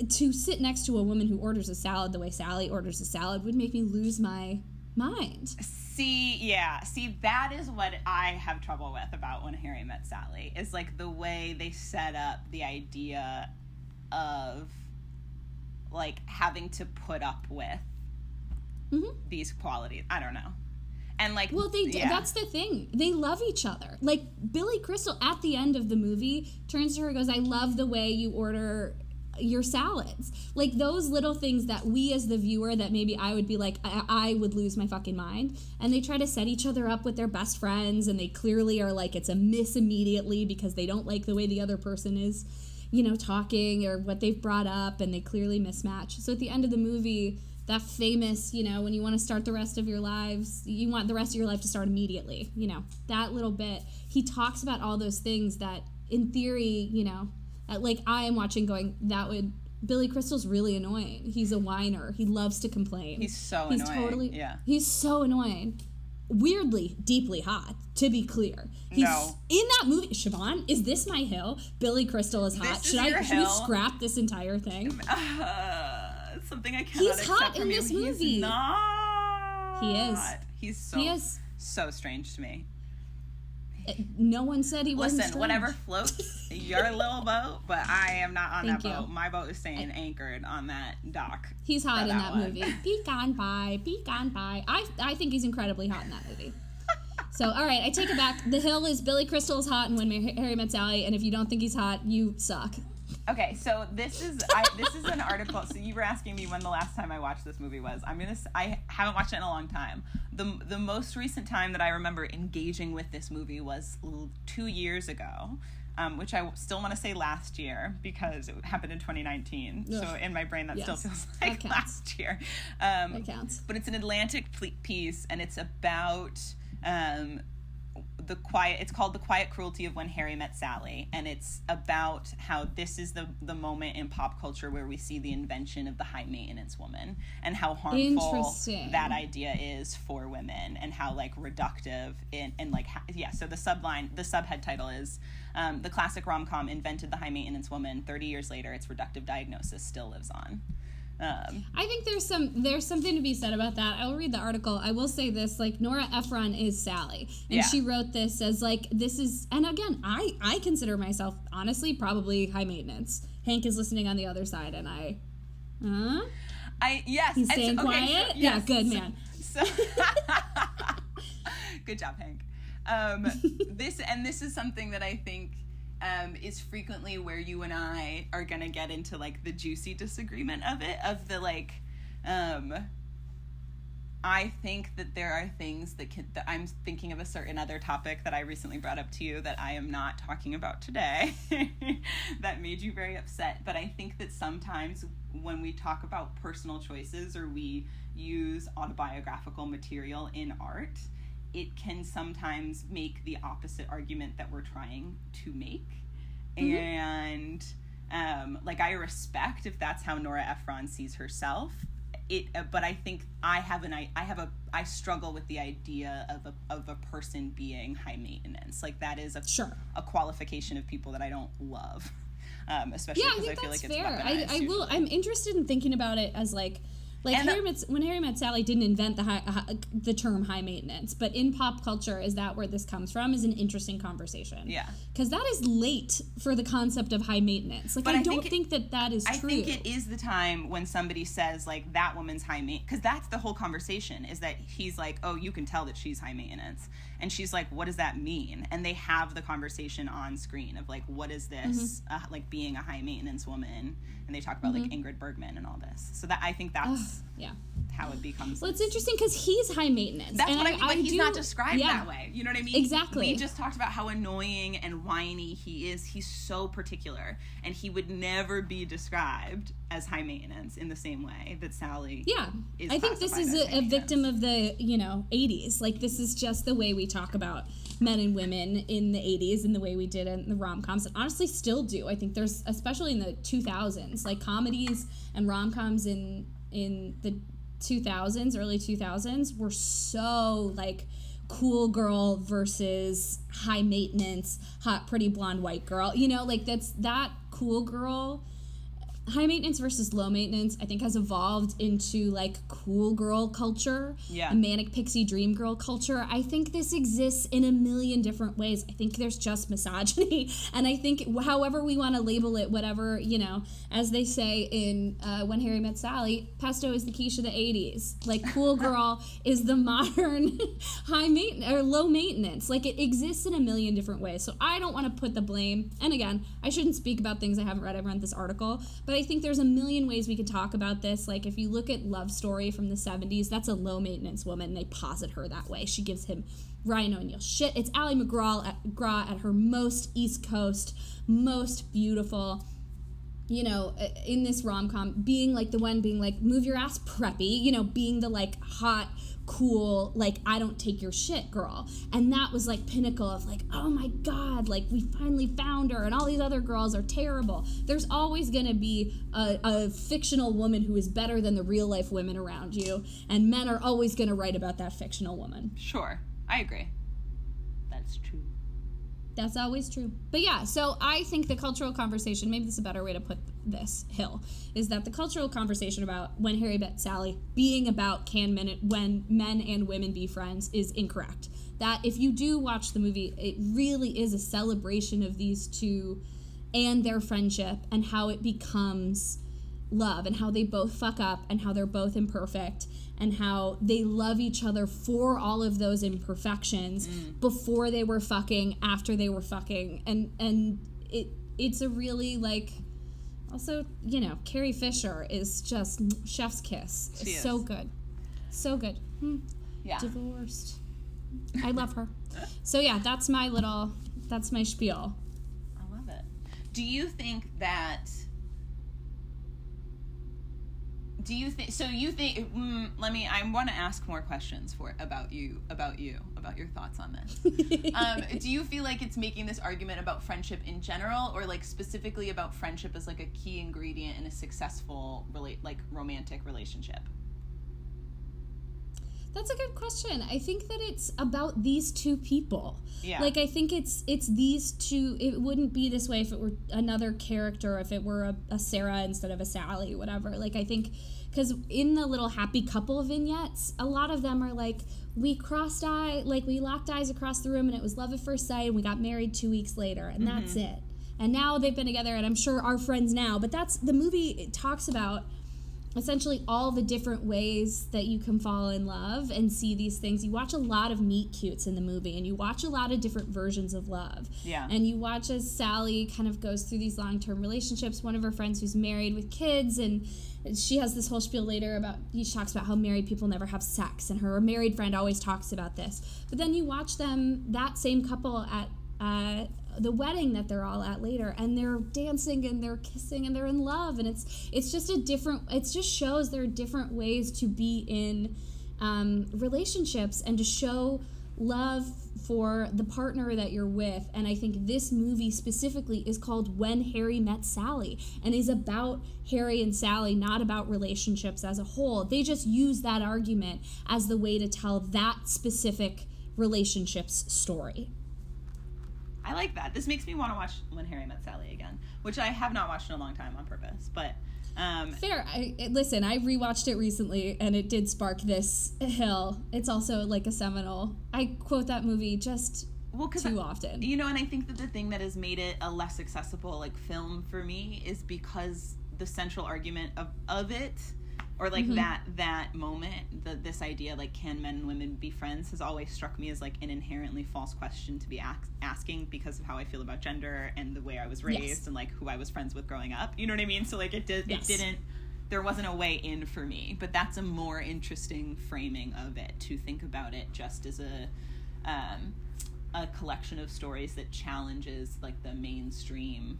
to sit next to a woman who orders a salad the way Sally orders a salad would make me lose my mind. See, yeah, see, that is what I have trouble with about when Harry met Sally. Is like the way they set up the idea of like having to put up with Mhm. these qualities. I don't know, and like, Well, they yeah. that's the thing. They love each other. Like Billy Crystal at the end of the movie turns to her and goes, "I love the way you order your salads." Like those little things that we as the viewer that maybe I would be like I, I would lose my fucking mind. And they try to set each other up with their best friends and they clearly are like it's a miss immediately because they don't like the way the other person is, you know, talking or what they've brought up and they clearly mismatch. So at the end of the movie, that famous, you know, when you want to start the rest of your lives, you want the rest of your life to start immediately, you know, that little bit. He talks about all those things that, in theory, you know, like I am watching going, that would. Billy Crystal's really annoying. He's a whiner. He loves to complain. He's so annoying. He's annoying. totally. yeah. He's so annoying. Weirdly, deeply hot. To be clear, he's No. in that movie. Siobhan, is this my hill? Billy Crystal is hot. This is should I? your Should we scrap this entire thing? Uh, something I cannot He's accept hot in this He's movie. not. He is. He's so He is. so strange to me. No one said he wasn't. Listen, strange. whatever floats your little boat, but I am not on Thank that you. boat. My boat is staying anchored on that dock. He's hot in that that movie. Pecan pie, pecan pie. I I think he's incredibly hot in that movie. So, all right, I take it back. The Hill is Billy Crystal's hot, and when Harry Met Sally, and if you don't think he's hot, you suck. Okay, so this is I, this is an article. So you were asking me when the last time I watched this movie was. I'm gonna. I haven't watched it in a long time. the The most recent time that I remember engaging with this movie was two years ago, um, which I still want to say last year because it happened in 2019. So in my brain, that still feels like last year. Um, That counts. but it's an Atlantic piece, and it's about um, the quiet. It's called "The Quiet Cruelty of When Harry Met Sally," and it's about how this is the the moment in pop culture where we see the invention of the high maintenance woman, and how harmful that idea is for women, and how like reductive in and like yeah. So the subline, the subhead title is um, the classic rom com invented the high maintenance woman. Thirty years later, its reductive diagnosis still lives on. Um, I think there's some there's something to be said about that. I will read the article. I will say this: like Nora Ephron is Sally, and Yeah. she wrote this as like this is. And again, I I consider myself honestly probably high maintenance. Hank is listening on the other side, and I. Huh? I yes. He's staying so- okay, quiet? so- Yeah, good, so- man. So, good job, Hank. Um, this and this is something that I think um, is frequently where you and I are gonna get into like the juicy disagreement of it of the like. Um, I think that there are things that, can, that I'm thinking of a certain other topic that I recently brought up to you that I am not talking about today that made you very upset. But I think that sometimes when we talk about personal choices or we use autobiographical material in art, it can sometimes make the opposite argument that we're trying to make. And um, like I respect if that's how Nora Ephron sees herself. It, uh, but I think I have an I, I have a I struggle with the idea of a of a person being high maintenance. Like that is a Sure. a qualification of people that I don't love, um, especially Yeah, I because I, feel that's like it's fair. I, I will. I'm interested in thinking about it as like, like And the- Harry met, when Harry met Sally didn't invent the high, hi- the term high maintenance, but in pop culture, is that where this comes from? Is an interesting conversation. Yeah. because that is late for the concept of high maintenance. Like I, I don't think it- think that that is true. I true. think it is the time when somebody says like that woman's high maintenance because that's the whole conversation is that he's like oh you can tell that she's high maintenance and she's like what does that mean and they have the conversation on screen of like what is this Mm-hmm. uh, like being a high maintenance woman and they talk about like Ingrid Bergman and all this so that I think that's yeah. how it becomes Well, it's interesting because he's high maintenance. That's and what I, mean, but he's do- not described yeah. that way. You know what I mean? Exactly. We just talked about how annoying and whiny he is. He's so particular, and he would never be described as high maintenance in the same way that Sally. Yeah, is I think this is a, a victim of the you know 80s. Like this is just the way we talk about men and women in the 80s and the way we did in the rom coms, and honestly still do. I think there's especially in the 2000s, like comedies and rom coms in in the 2000s, early 2000s, were so like cool girl versus high maintenance, hot pretty blonde white girl. You know, like that's that cool girl high maintenance versus low maintenance i think has evolved into like cool girl culture Yeah. manic pixie dream girl culture. I think this exists in a million different ways. I think there's just misogyny. And i think however we want to label it whatever you know as they say in uh, when harry met sally pesto is the quiche of the 80s like cool girl is the modern high maintenance or low maintenance. Like it exists in a million different ways. So i don't want to put the blame and again i shouldn't speak about things i haven't read. I've read this article but i think there's a million ways we could talk about this. Like if you look at love story from the 70s that's a low maintenance woman. They posit her that way. She gives him ryan o'neal shit. It's ali macgraw at, MacGraw at her most east coast most beautiful you know, uh, in this rom com, being like the one being like, move your ass preppy, you know, being the like hot, cool, like, I don't take your shit girl. And that was like pinnacle of like, oh my God, like we finally found her and all these other girls are terrible. There's always gonna be a, a fictional woman who is better than the real life women around you. And men are always gonna write about that fictional woman. Sure, I agree. That's true. That's always true. But yeah, so I think the cultural conversation, maybe this is a better way to put this, Hill, is that the cultural conversation about when Harry met Sally being about can men when men and women be friends is incorrect. That if you do watch the movie, it really is a celebration of these two and their friendship and how it becomes love and how they both fuck up and how they're both imperfect and how they love each other for all of those imperfections before they were fucking after they were fucking and and it it's a really like also you know carrie fisher is just chef's kiss She so is. good so good Hmm, Yeah. divorced i love her so yeah that's my little that's my spiel I love it. Do you think that? Do you think so? You think? Mm, let me. I want to ask more questions for about you, about you, about your thoughts on this. um, do you feel like it's making this argument about friendship in general, or like specifically about friendship as like a key ingredient in a successful, relate like romantic relationship? That's a good question. I think that it's about these two people. Yeah. Like I think it's it's these two. It wouldn't be this way if it were another character, if it were a, a Sarah instead of a Sally, whatever. Like I think because in the little happy couple vignettes, a lot of them are like we crossed eye, like we locked eyes across the room, and it was love at first sight, and we got married two weeks later, and that's mm-hmm. it. and now they've been together, and I'm sure are friends now. But that's the movie. It talks about essentially all the different ways that you can fall in love and see these things. You watch a lot of meet cutes in the movie and you watch a lot of different versions of love. Yeah. And you watch as Sally kind of goes through these long term relationships. One of her friends who's married with kids and she has this whole spiel later about she talks about how married people never have sex and her married friend always talks about this. But then you watch them that same couple at uh, the wedding that they're all at later and they're dancing and they're kissing and they're in love and it's it's just a different it just shows there are different ways to be in um, relationships and to show love for the partner that you're with and i think this movie specifically is called when harry met sally and is about harry and sally not about relationships as a whole. They just use that argument as the way to tell that specific relationships story I like that. This makes me want to watch When Harry Met Sally again, which I have not watched in a long time on purpose. But um, Fair. I, listen, I rewatched it recently, and it did spark this hill. It's also like a seminal. I quote that movie just well, too often. you know, and I think that the thing that has made it a less accessible like film for me is because the central argument of of it, or like Mm-hmm. that that moment, the, this idea like can men and women be friends has always struck me as like an inherently false question to be ax- asking because of how I feel about gender and the way I was raised Yes. and like who I was friends with growing up. You know what I mean? So like it did Yes. it didn't there wasn't a way in for me but that's a more interesting framing of it to think about it just as a um, a collection of stories that challenges like the mainstream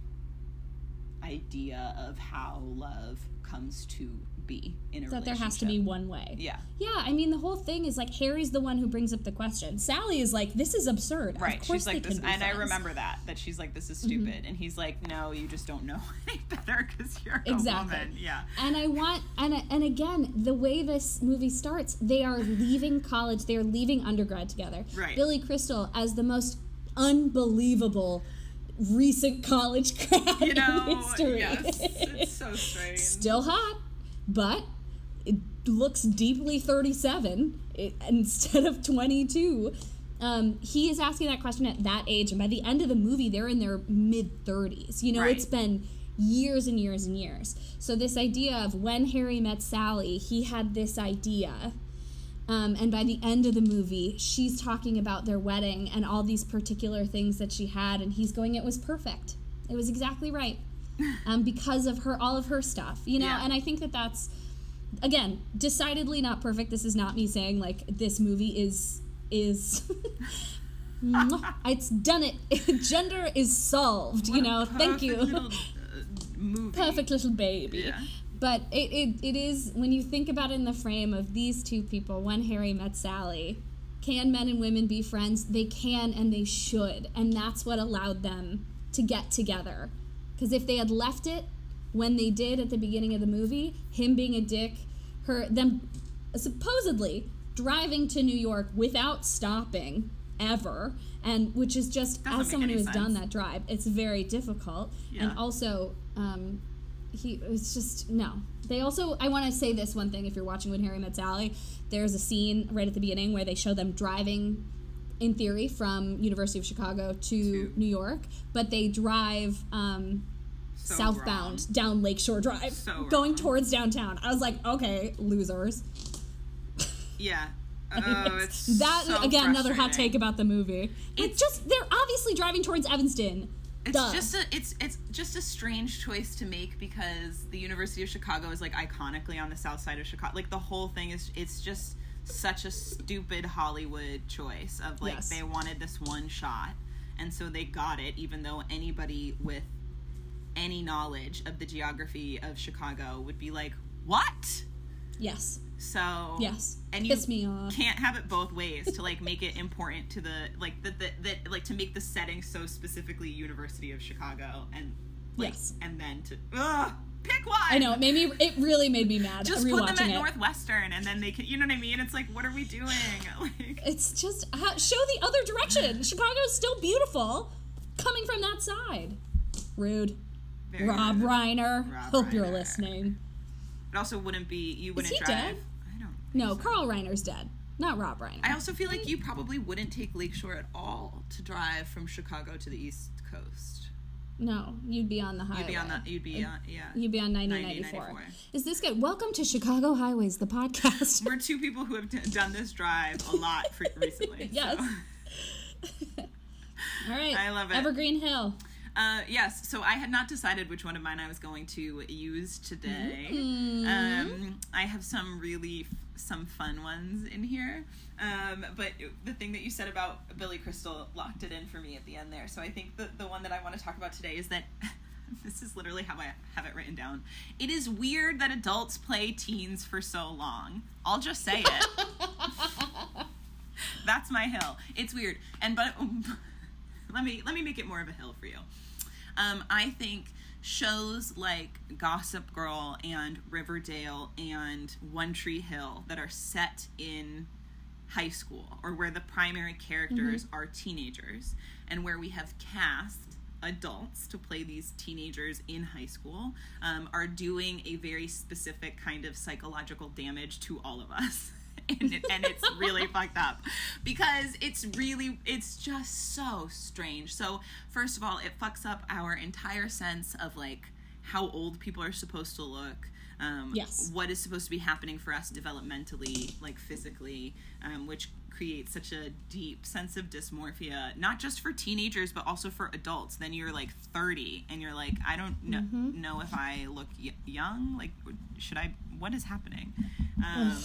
idea of how love comes to be in a that there has to be one way. yeah Yeah, I mean the whole thing is like Harry's the one who brings up the question. Sally is like, "This is absurd." right Of course she's like they this can be and i friends. Mm-hmm. remember that that she's like this is stupid and he's like no you just don't know any better because you're Exactly. a woman yeah And I want and and again, the way this movie starts, they are leaving college. They are leaving undergrad together. Right. Billy Crystal as the most unbelievable recent college grad you know history. yes it's so strange Still hot, but it looks deeply 37 it, instead of 22. Um, he is asking that question at that age, and by the end of the movie, they're in their mid 30s. You know, Right. it's been years and years and years. So, this idea of when Harry met Sally, he had this idea. Um, and by the end of the movie, she's talking about their wedding and all these particular things that she had, and he's going, "It was perfect. It was exactly right." um, because of her all of her stuff you know Yeah. and i think that that's again decidedly not perfect this is not me saying like this movie is is it's done it gender is solved you know thank you little, uh, movie. perfect little baby Yeah. But it, it, it is when you think about it in the frame of these two people when harry met sally can men and women be friends? They can and they should. And that's what allowed them to get together. Because if they had left it when they did at the beginning of the movie him being a dick her them supposedly driving to new york without stopping ever and which is just Doesn't as someone who has done that drive it's very difficult. Yeah. and also um, he it's just no. They also i want to say this one thing if you're watching when harry met sally there's a scene right at the beginning where they show them driving in theory from university of chicago to, To- new york but they drive um, So southbound wrong. down lakeshore drive So going towards downtown. I was like okay losers. Yeah. Oh, it's that so again another hot take about the movie. It's just they're obviously driving towards evanston It's Duh. just a it's it's just a strange choice to make because the University of Chicago is like iconically on the south side of Chicago. Like the whole thing is it's just such a stupid Hollywood choice of like Yes. they wanted this one shot and so they got it even though anybody with any knowledge of the geography of Chicago would be like, "What?" yes So yes and you piss me off can't have it both ways to like make it important to the like that that that like to make the setting so specifically University of Chicago and like Yes. and then to ugh, pick one. I know it made me. It really made me mad. Just put them at it. Northwestern and then they can you know what I mean? It's like what are we doing? Like It's just show the other direction. Chicago's still beautiful, coming from that side. Rude. Rob. Reiner. Rob Hope you're listening. It also wouldn't be you wouldn't drive. dead? No. Carl Reiner's dead. Not Rob Reiner. I also feel like you probably wouldn't take Lakeshore at all to drive from Chicago to the East Coast. No, you'd be on the highway. You'd be on the. You'd be on. Yeah. You'd be on 90, 90, 94. 94. Is this good? Welcome to Chicago Highways, the podcast. We're two people who have d- done this drive a lot recently. Yes. so. All right. I love it. Evergreen Hill. Uh, yes, so I had not decided which one of mine I was going to use today. Mm-hmm. Um, I have some really f- some fun ones in here, um, but the thing that you said about Billy Crystal locked it in for me at the end there. So I think the the one that I want to talk about today is that. This is literally how I have it written down. It is weird that adults play teens for so long. I'll just say it. That's my hill. It's weird. And but let me let me make it more of a hill for you. Um, I think shows like Gossip Girl and Riverdale and One Tree Hill that are set in high school or where the primary characters are teenagers and where we have cast adults to play these teenagers in high school um, are doing a very specific kind of psychological damage to all of us and, it, and it's really fucked up. Because it's really it's just so strange. So first of all it fucks up our entire sense of like how old people are supposed to look um, Yes. what is supposed to be happening for us developmentally like physically um, which creates such a deep sense of dysmorphia not just for teenagers but also for adults. Then you're like 30 and you're like i don't know, know if i look y- young? Like should i what is happening? Um,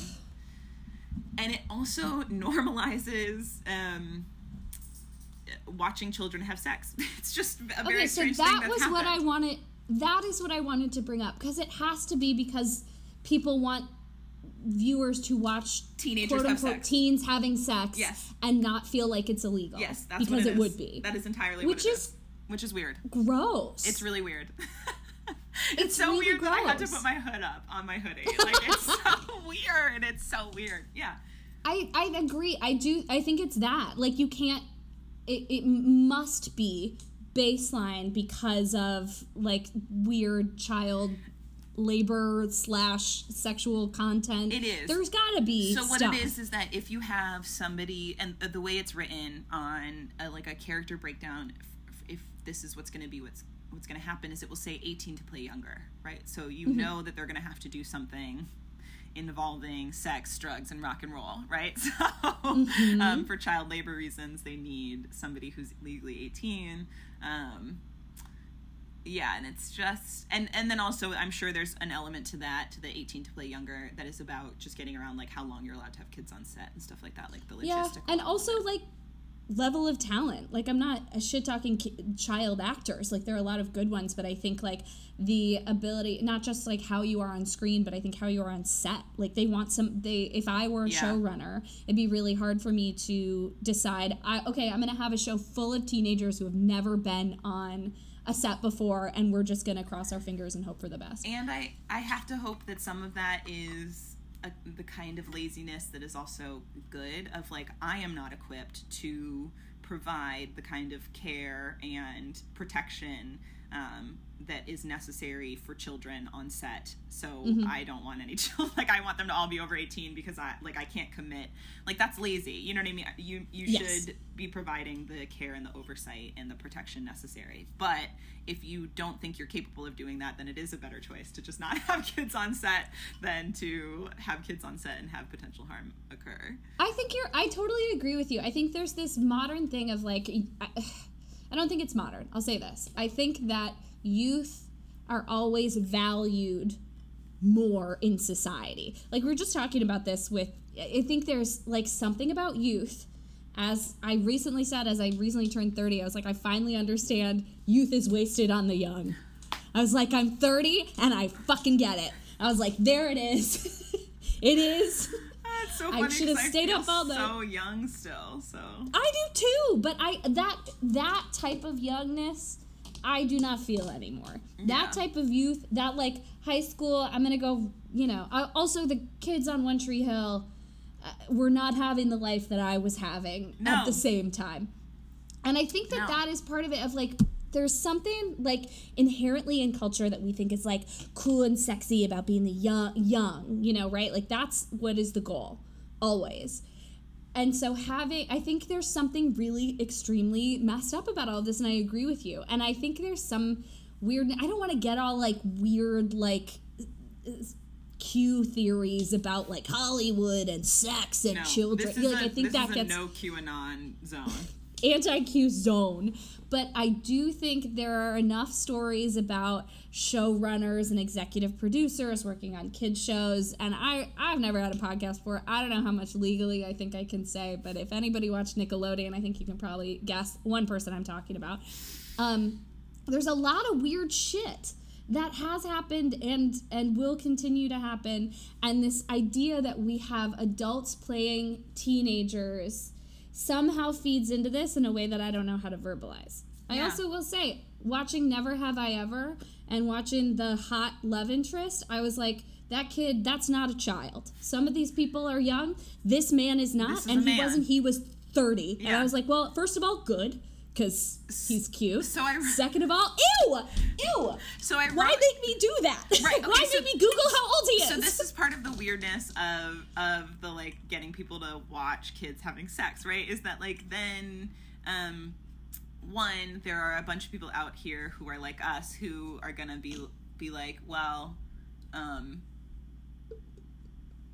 and it also normalizes um, watching children have sex. It's just a very Okay, so strange thing that that's was what I wanted. That is what I wanted to bring up because it has to be because people want viewers to watch Teenagers quote have unquote teens having sex Yes. and not feel like it's illegal. Yes, that's because what it, would be. That is entirely Which what it is- Which is weird. gross. It's really weird. it's, so really weird that I had to put my hood up on my hoodie. Like it's so weird. It's so weird. Yeah. I I agree. I do. I think it's that. Like you can't. It it must be baseline because of like weird child labor slash sexual content. It is. There's got to be. So what stuff. it is is that if you have somebody and the way it's written on a, like a character breakdown, if, if this is what's going to be what's what's going to happen is it will say 18 to play younger, right? So you Mm-hmm. know that they're going to have to do something involving sex, drugs, and rock and roll, right? So Mm-hmm. um, for child labor reasons, they need somebody who's legally 18. Um, yeah and it's just and and then also i'm sure there's an element to that to the 18 to play younger that is about just getting around like how long you're allowed to have kids on set and stuff like that like the Yeah, and also like level of talent. Like I'm not a shit talking child actors. Like there are a lot of good ones, but I think like the ability, not just like how you are on screen, but I think how you are on set. Like they want some. They if I were a Yeah. showrunner, it'd be really hard for me to decide. I okay, I'm gonna have a show full of teenagers who have never been on a set before, and we're just gonna cross our fingers and hope for the best. and i i have to hope that some of that is a, the kind of laziness that is also good of like i am not equipped to provide the kind of care and protection um, that is necessary for children on set so mm-hmm. i don't want any children like i want them to all be over 18 because i like i can't commit like that's lazy you know what i mean you you Yes. should be providing the care and the oversight and the protection necessary. But if you don't think you're capable of doing that, then it is a better choice to just not have kids on set than to have kids on set and have potential harm occur. I think you're. I totally agree with you. I think there's this modern thing of like. I, I don't think it's modern. I'll say this. I think that youth are always valued more in society. Like we are just talking about this with. I think there's like something about youth. As I recently said, as I recently turned 30, I was like, I finally understand youth is wasted on the young. I was like, I'm 30 and I fucking get it. I was like, there it is. it is. That's so funny I should have stayed up all night. So young still. So I do too, but I that that type of youngness I do not feel anymore. That type of youth, that like high school, I'm gonna go. You know, also the kids on One Tree Hill uh, were not having the life that I was having No. at the same time, and I think that No. that is part of it. Of like, there's something like inherently in culture that we think is like cool and sexy about being the young, young. You know, right? Like that's what is the goal always And so having I think there's something really extremely messed up about all of this and I agree with you. And I think there's some weird I don't want to get all like weird like Q theories about like Hollywood and sex and No, children. This is like a, I think that gets no QAnon zone. anti Q zone. But I do think there are enough stories about showrunners and executive producers working on kids shows. And I, I've never had a podcast before. I don't know how much legally I think I can say, but if anybody watched Nickelodeon, I think you can probably guess one person I'm talking about. Um, there's a lot of weird shit that has happened and and will continue to happen and this idea that we have adults playing teenagers somehow feeds into this in a way that I don't know how to verbalize. I also will say watching Never Have I Ever and watching the hot love interest, I was like that kid that's not a child. Some of these people are young. This man is not is and he man. wasn't he was 30. And I was like, well, first of all, good cuz he's cute. So I- Second of all, ew. Ew. So I Why make me do that? Right, Why okay, make me Google how old he is? So this is part of the weirdness of of the like getting people to watch kids having sex, right? Is that like then um one there are a bunch of people out here who are like us who are to be be like, well, um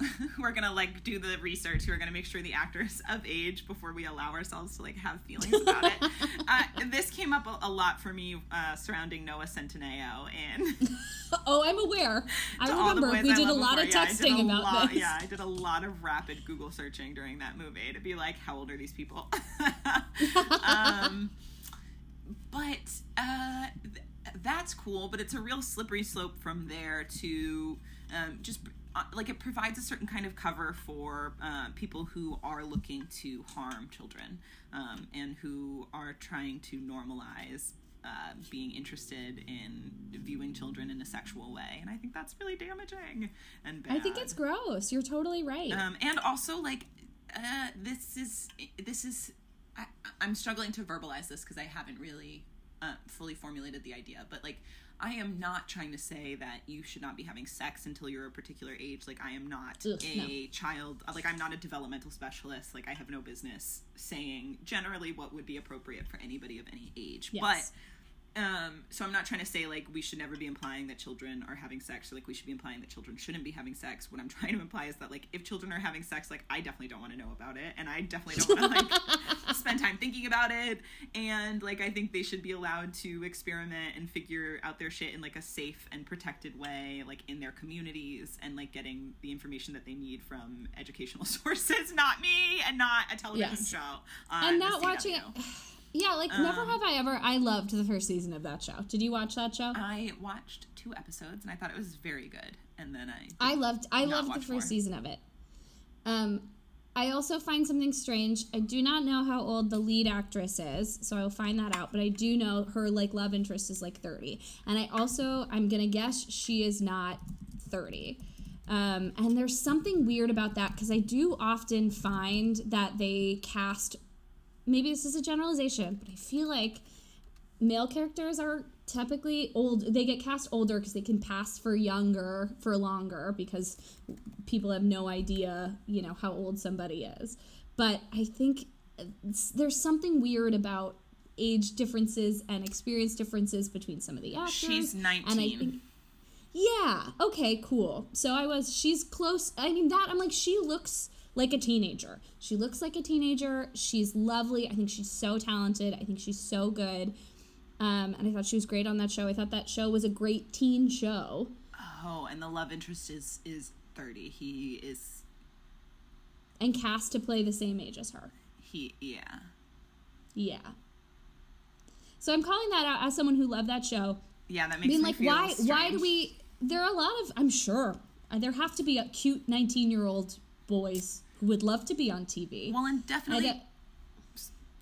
who are gonna like do the research, who are gonna make sure the actors of age before we allow ourselves to like have feelings about it. uh, this came up a, a lot for me uh, surrounding Noah Centineo and oh, I'm aware. I to all the remember we I did a lot before. of Yeah, texting a about lot- this. Yeah, I did a lot of rapid Google searching during that movie to be like, how old are these people? um, but uh, th- that's cool. But it's a real slippery slope from there to um, just uh, like it provides a certain kind of cover for uh, people who are looking to harm children um, and who are trying to normalize uh, being interested in viewing children in a sexual way, and I think that's really damaging and bad. I think it's gross. You're totally right. Um, and also, like, uh, this is this is. I, I'm struggling to verbalize this because I haven't really uh, fully formulated the idea. But like, I am not trying to say that you should not be having sex until you're a particular age. Like, I am not Ugh, a child. Like, I'm not a developmental specialist. Like, I have no business saying generally what would be appropriate for anybody of any age. Yes. But um so i'm not trying to say like we should never be implying that children are having sex or like we should be implying that children shouldn't be having sex what i'm trying to imply is that like if children are having sex like i definitely don't want to know about it and i definitely don't want to like spend time thinking about it and like i think they should be allowed to experiment and figure out their shit in like a safe and protected way like in their communities and like getting the information that they need from educational sources not me and not a television Yes. show and not watching CW. Yeah, like Never Um, Have I Ever. I loved the first season of that show. Did you watch that show? I watched two episodes and I thought it was very good, and then I I loved I loved the first more. season of it. Um I also find something strange. I do not know how old the lead actress is, so I'll find that out, but I do know her like love interest is like 30. And I also I'm going to guess she is not 30. Um, and there's something weird about that because I do often find that they cast maybe this is a generalization, but I feel like male characters are typically old they get cast older because they can pass for younger for longer because people have no idea you know how old somebody is. But i think uh, there's something weird about age differences and experience differences between some of the actors. She's 19 and i 19. think yeah okay cool. So i was she's close i mean that i'm like she looks like a teenager she looks like a teenager she's lovely i think she's so talented i think she's so good um, and I thought she was great on that show. I thought that show was a great teen show. oh, and the love interest is is thirty. He is And cast to play the same age as her. he yeah. Yeah. So I'm calling that out as someone who loved that show. Yeah, that makes Being me like, feel why why do we there are a lot of I'm sure there have to be a cute 19 year old boys would love to be on TV. Well, and definitely don't-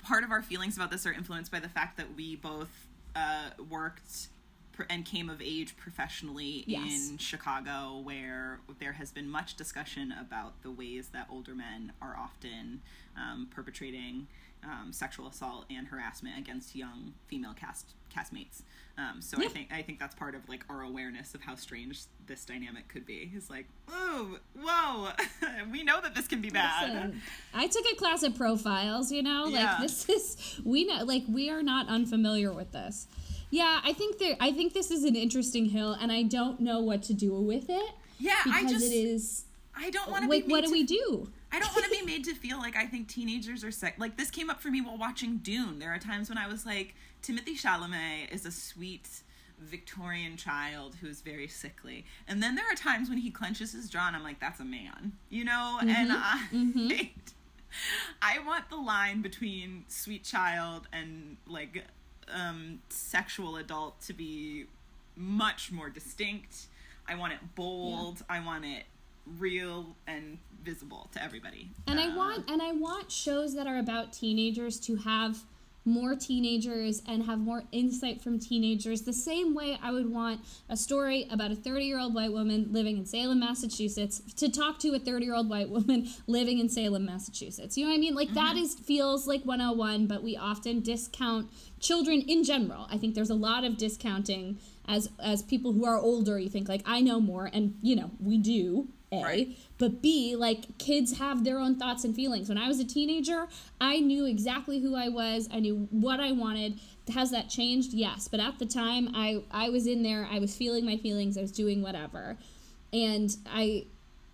part of our feelings about this are influenced by the fact that we both uh, worked pr- and came of age professionally Yes. in Chicago, where there has been much discussion about the ways that older men are often um, perpetrating um, sexual assault and harassment against young female cast castmates. Um, so I think I think that's part of like our awareness of how strange this dynamic could be. Is like, whoa, whoa, we know that this can be bad. Listen, I took a class of profiles, you know, Yeah. like this is we know like we are not unfamiliar with this. Yeah, I think there I think this is an interesting hill and I don't know what to do with it Yeah, I because just it is I don't want to like what made do we do? I don't want to be made to feel like I think teenagers are sick. Like this came up for me while watching Dune. There are times when I was like, Timothée Chalamet is a sweet Victorian child who is very sickly, and then there are times when he clenches his jaw, and I'm like, that's a man, you know. And I, I want the line between sweet child and like um, sexual adult to be much more distinct. I want it bold. I want it real and visible to everybody. And I Uh, want and I want shows that are about teenagers to have more teenagers and have more insight from teenagers the same way I would want a story about a 30-year-old white woman living in Salem, Massachusetts to talk to a 30-year-old white woman living in Salem, Massachusetts. You know what I mean? Like that is feels like 101, but we often discount children in general. I think there's a lot of discounting as as people who are older, you think like I know more and you know, we do. A, Right. but B, like kids have their own thoughts and feelings. When I was a teenager, I knew exactly who I was. I knew what I wanted. Has that changed? Yes. But at the time, I I was in there. I was feeling my feelings. I was doing whatever, and I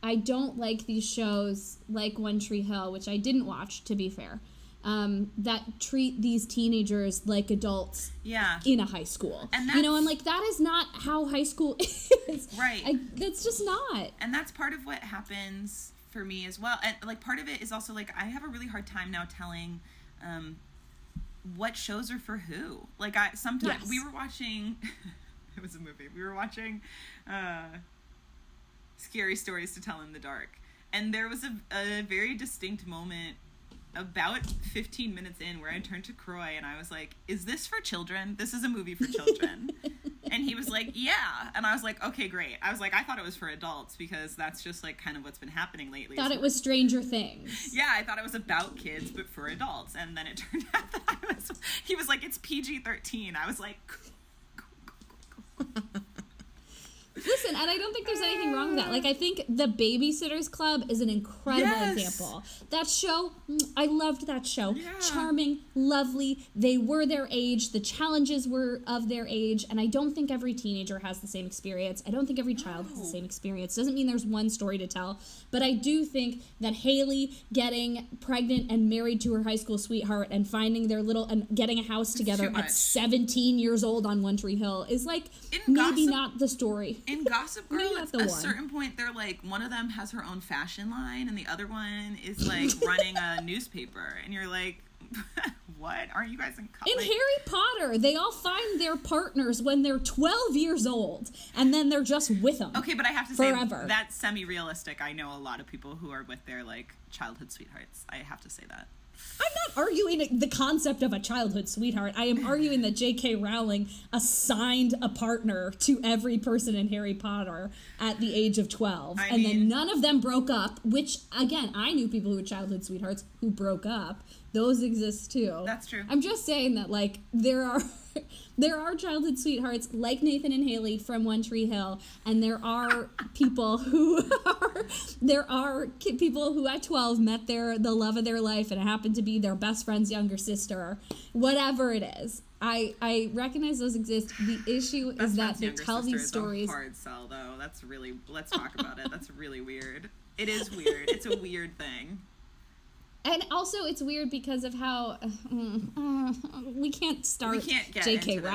I don't like these shows like One Tree Hill, which I didn't watch. To be fair, um, that treat these teenagers like adults yeah. in a high school. And you know, I'm like that is not how high school is. Right. I, that's just not. and that's part of what happens for me as well and like part of it is also like i have a really hard time now telling um what shows are for who like i sometimes Yes. we were watching it was a movie we were watching uh scary stories to tell in the dark and there was a, a very distinct moment about 15 minutes in where I turned to Croy and I was like, Is this for children? This is a movie for children. and he was like, Yeah. And I was like, Okay, great. I was like, I thought it was for adults because that's just like kind of what's been happening lately. Thought So- it was Stranger Things. yeah, I thought it was about kids, but for adults. And then it turned out that I was, he was like, It's PG 13. I was like, Listen, and I don't think there's anything wrong with that. Like, I think The Babysitters Club is an incredible Yes. example. That show, mm, I loved that show. Yeah. Charming, lovely. They were their age. The challenges were of their age. And I don't think every teenager has the same experience. I don't think every child has the same experience. Doesn't mean there's one story to tell. But I do think that Haley getting pregnant and married to her high school sweetheart and finding their little, and getting a house together at 17 years old on One Tree Hill is like In maybe Gossip- not the story. In Gossip Girl, at a one. certain point, they're like, one of them has her own fashion line, and the other one is like running a newspaper. And you're like, what? Aren't you guys in college? In? Harry Potter, they all find their partners when they're 12 years old, and then they're just with them. Okay, but I have to Forever. say that's semi-realistic. I know a lot of people who are with their like childhood sweethearts. I have to say that. I'm not arguing the concept of a childhood sweetheart. I am arguing that J.K. Rowling assigned a partner to every person in Harry Potter at the age of 12. I and then none of them broke up, which, again, I knew people who were childhood sweethearts who broke up. Those exist too. That's true. I'm just saying that, like, there are. There are childhood sweethearts like Nathan and Haley from One Tree Hill, and there are people who are there are ki- people who at 12 met their the love of their life and it happened to be their best friend's younger sister, whatever it is. I I recognize those exist. The issue is that they tell these stories. A hard sell, though. That's really. Let's talk about it. That's really weird. It is weird. It's a weird thing. And also, it's weird because of how we can't start We can't get J.K. this.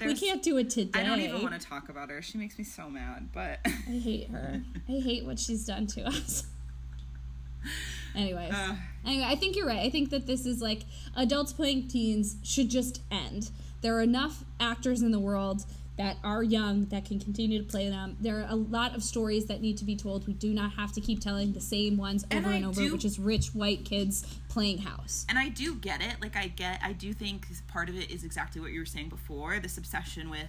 No, we can't do it today. I don't even want to talk about her. She makes me so mad. But I hate her. I hate what she's done to us. Anyways, Ugh. anyway, I think you're right. I think that this is like adults playing teens should just end. There are enough actors in the world that are young that can continue to play them. There are a lot of stories that need to be told. We do not have to keep telling the same ones over I and over, do- which is rich white kids playing house. and I do get it. Like I get, I do think part of it is exactly what you were saying before. This obsession with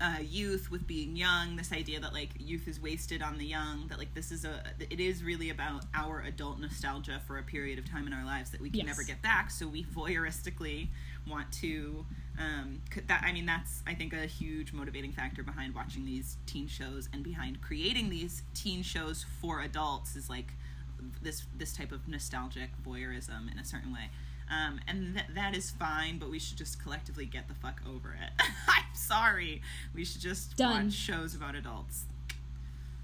uh, youth with being young this idea that like youth is wasted on the young that like this is a it is really about our adult nostalgia for a period of time in our lives that we can Yes. never get back so we voyeuristically want to um that i mean that's i think a huge motivating factor behind watching these teen shows and behind creating these teen shows for adults is like this this type of nostalgic voyeurism in a certain way. Um, and th- that is fine but we should just collectively get the fuck over it. I'm sorry. We should just Done. watch shows about adults.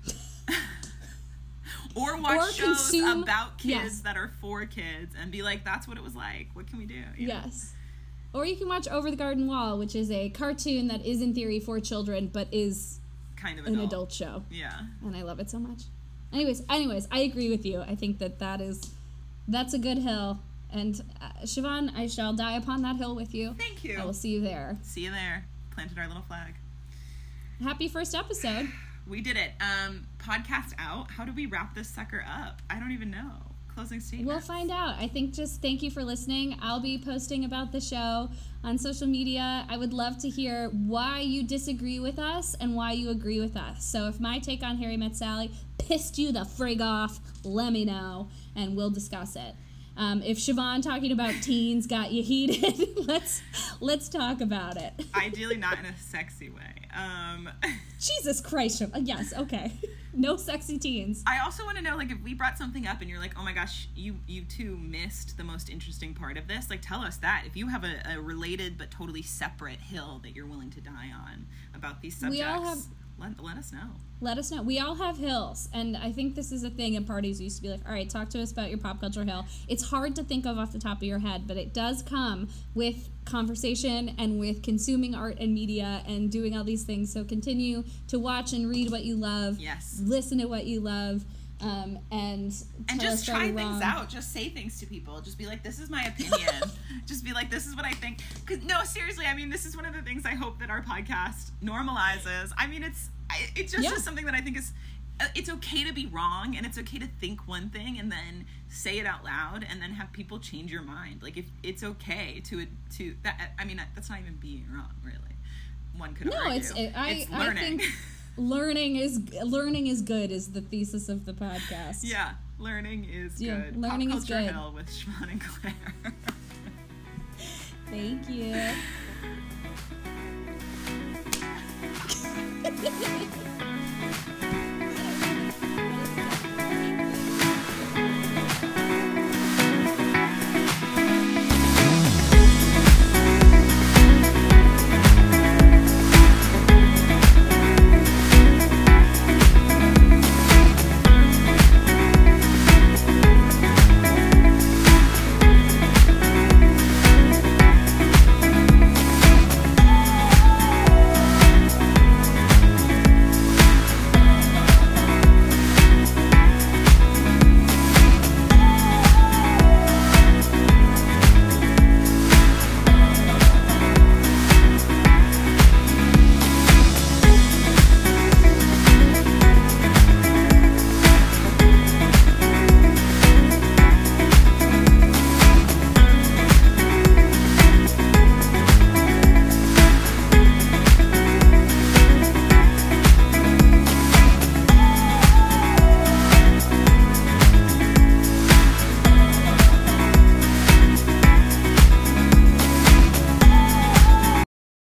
Or watch Or shows consume- about kids yes. that are for kids and be like that's what it was like. What can we do? You know? Or you can watch Over the Garden Wall, which is a cartoon that is in theory for children, but is kind of an adult. adult show. yeah and I love it so much. Anyways, anyways, I agree with you. I think that that is that's a good hill, and uh, Siobhan, I shall die upon that hill with you. thank you I will see you there. see you there planted our little flag Happy first episode. we did it um podcast out how do we wrap this sucker up i don't even know closing statement We'll find out. I think just thank you for listening. I'll be posting about the show on social media. I would love to hear why you disagree with us and why you agree with us. So if my take on Harry Met Sally pissed you the frig off, let me know and we'll discuss it. Um, if Siobhan talking about teens got you heated, let's let's talk about it. ideally not in a sexy way um Jesus Christ, Yes, okay. No sexy teens. I also want to know, like, if we brought something up and you're like, "Oh my gosh, you you two missed the most interesting part of this," like, tell us that. If you have a, a related but totally separate hill that you're willing to die on about these subjects, We all have- let, let us know. Let us know. We all have hills, and I think this is a thing in parties. We used to be like, "All right, talk to us about your pop culture hill." It's hard to think of off the top of your head, but it does come with conversation and with consuming art and media and doing all these things. So continue to watch and read what you love. Yes. Listen to what you love, um, and And just us try things wrong. out. Just say things to people. Just be like, "This is my opinion." just be like, "This is what I think." Cause no, seriously, I mean, this is one of the things I hope that our podcast normalizes. I mean, it's I- it's just Yeah. is something that I think is. uh, It's okay to be wrong, and it's okay to think one thing and then say it out loud, and then have people change your mind. Like if it's okay to to that. I mean, that's not even being wrong, really. One could No, argue. it's it, I. it's I think learning is learning is good. Is the thesis of the podcast. yeah, learning is Yeah, good. learning Pop is good. Hill with Siobhan and Claire. Thank you. やいやいや。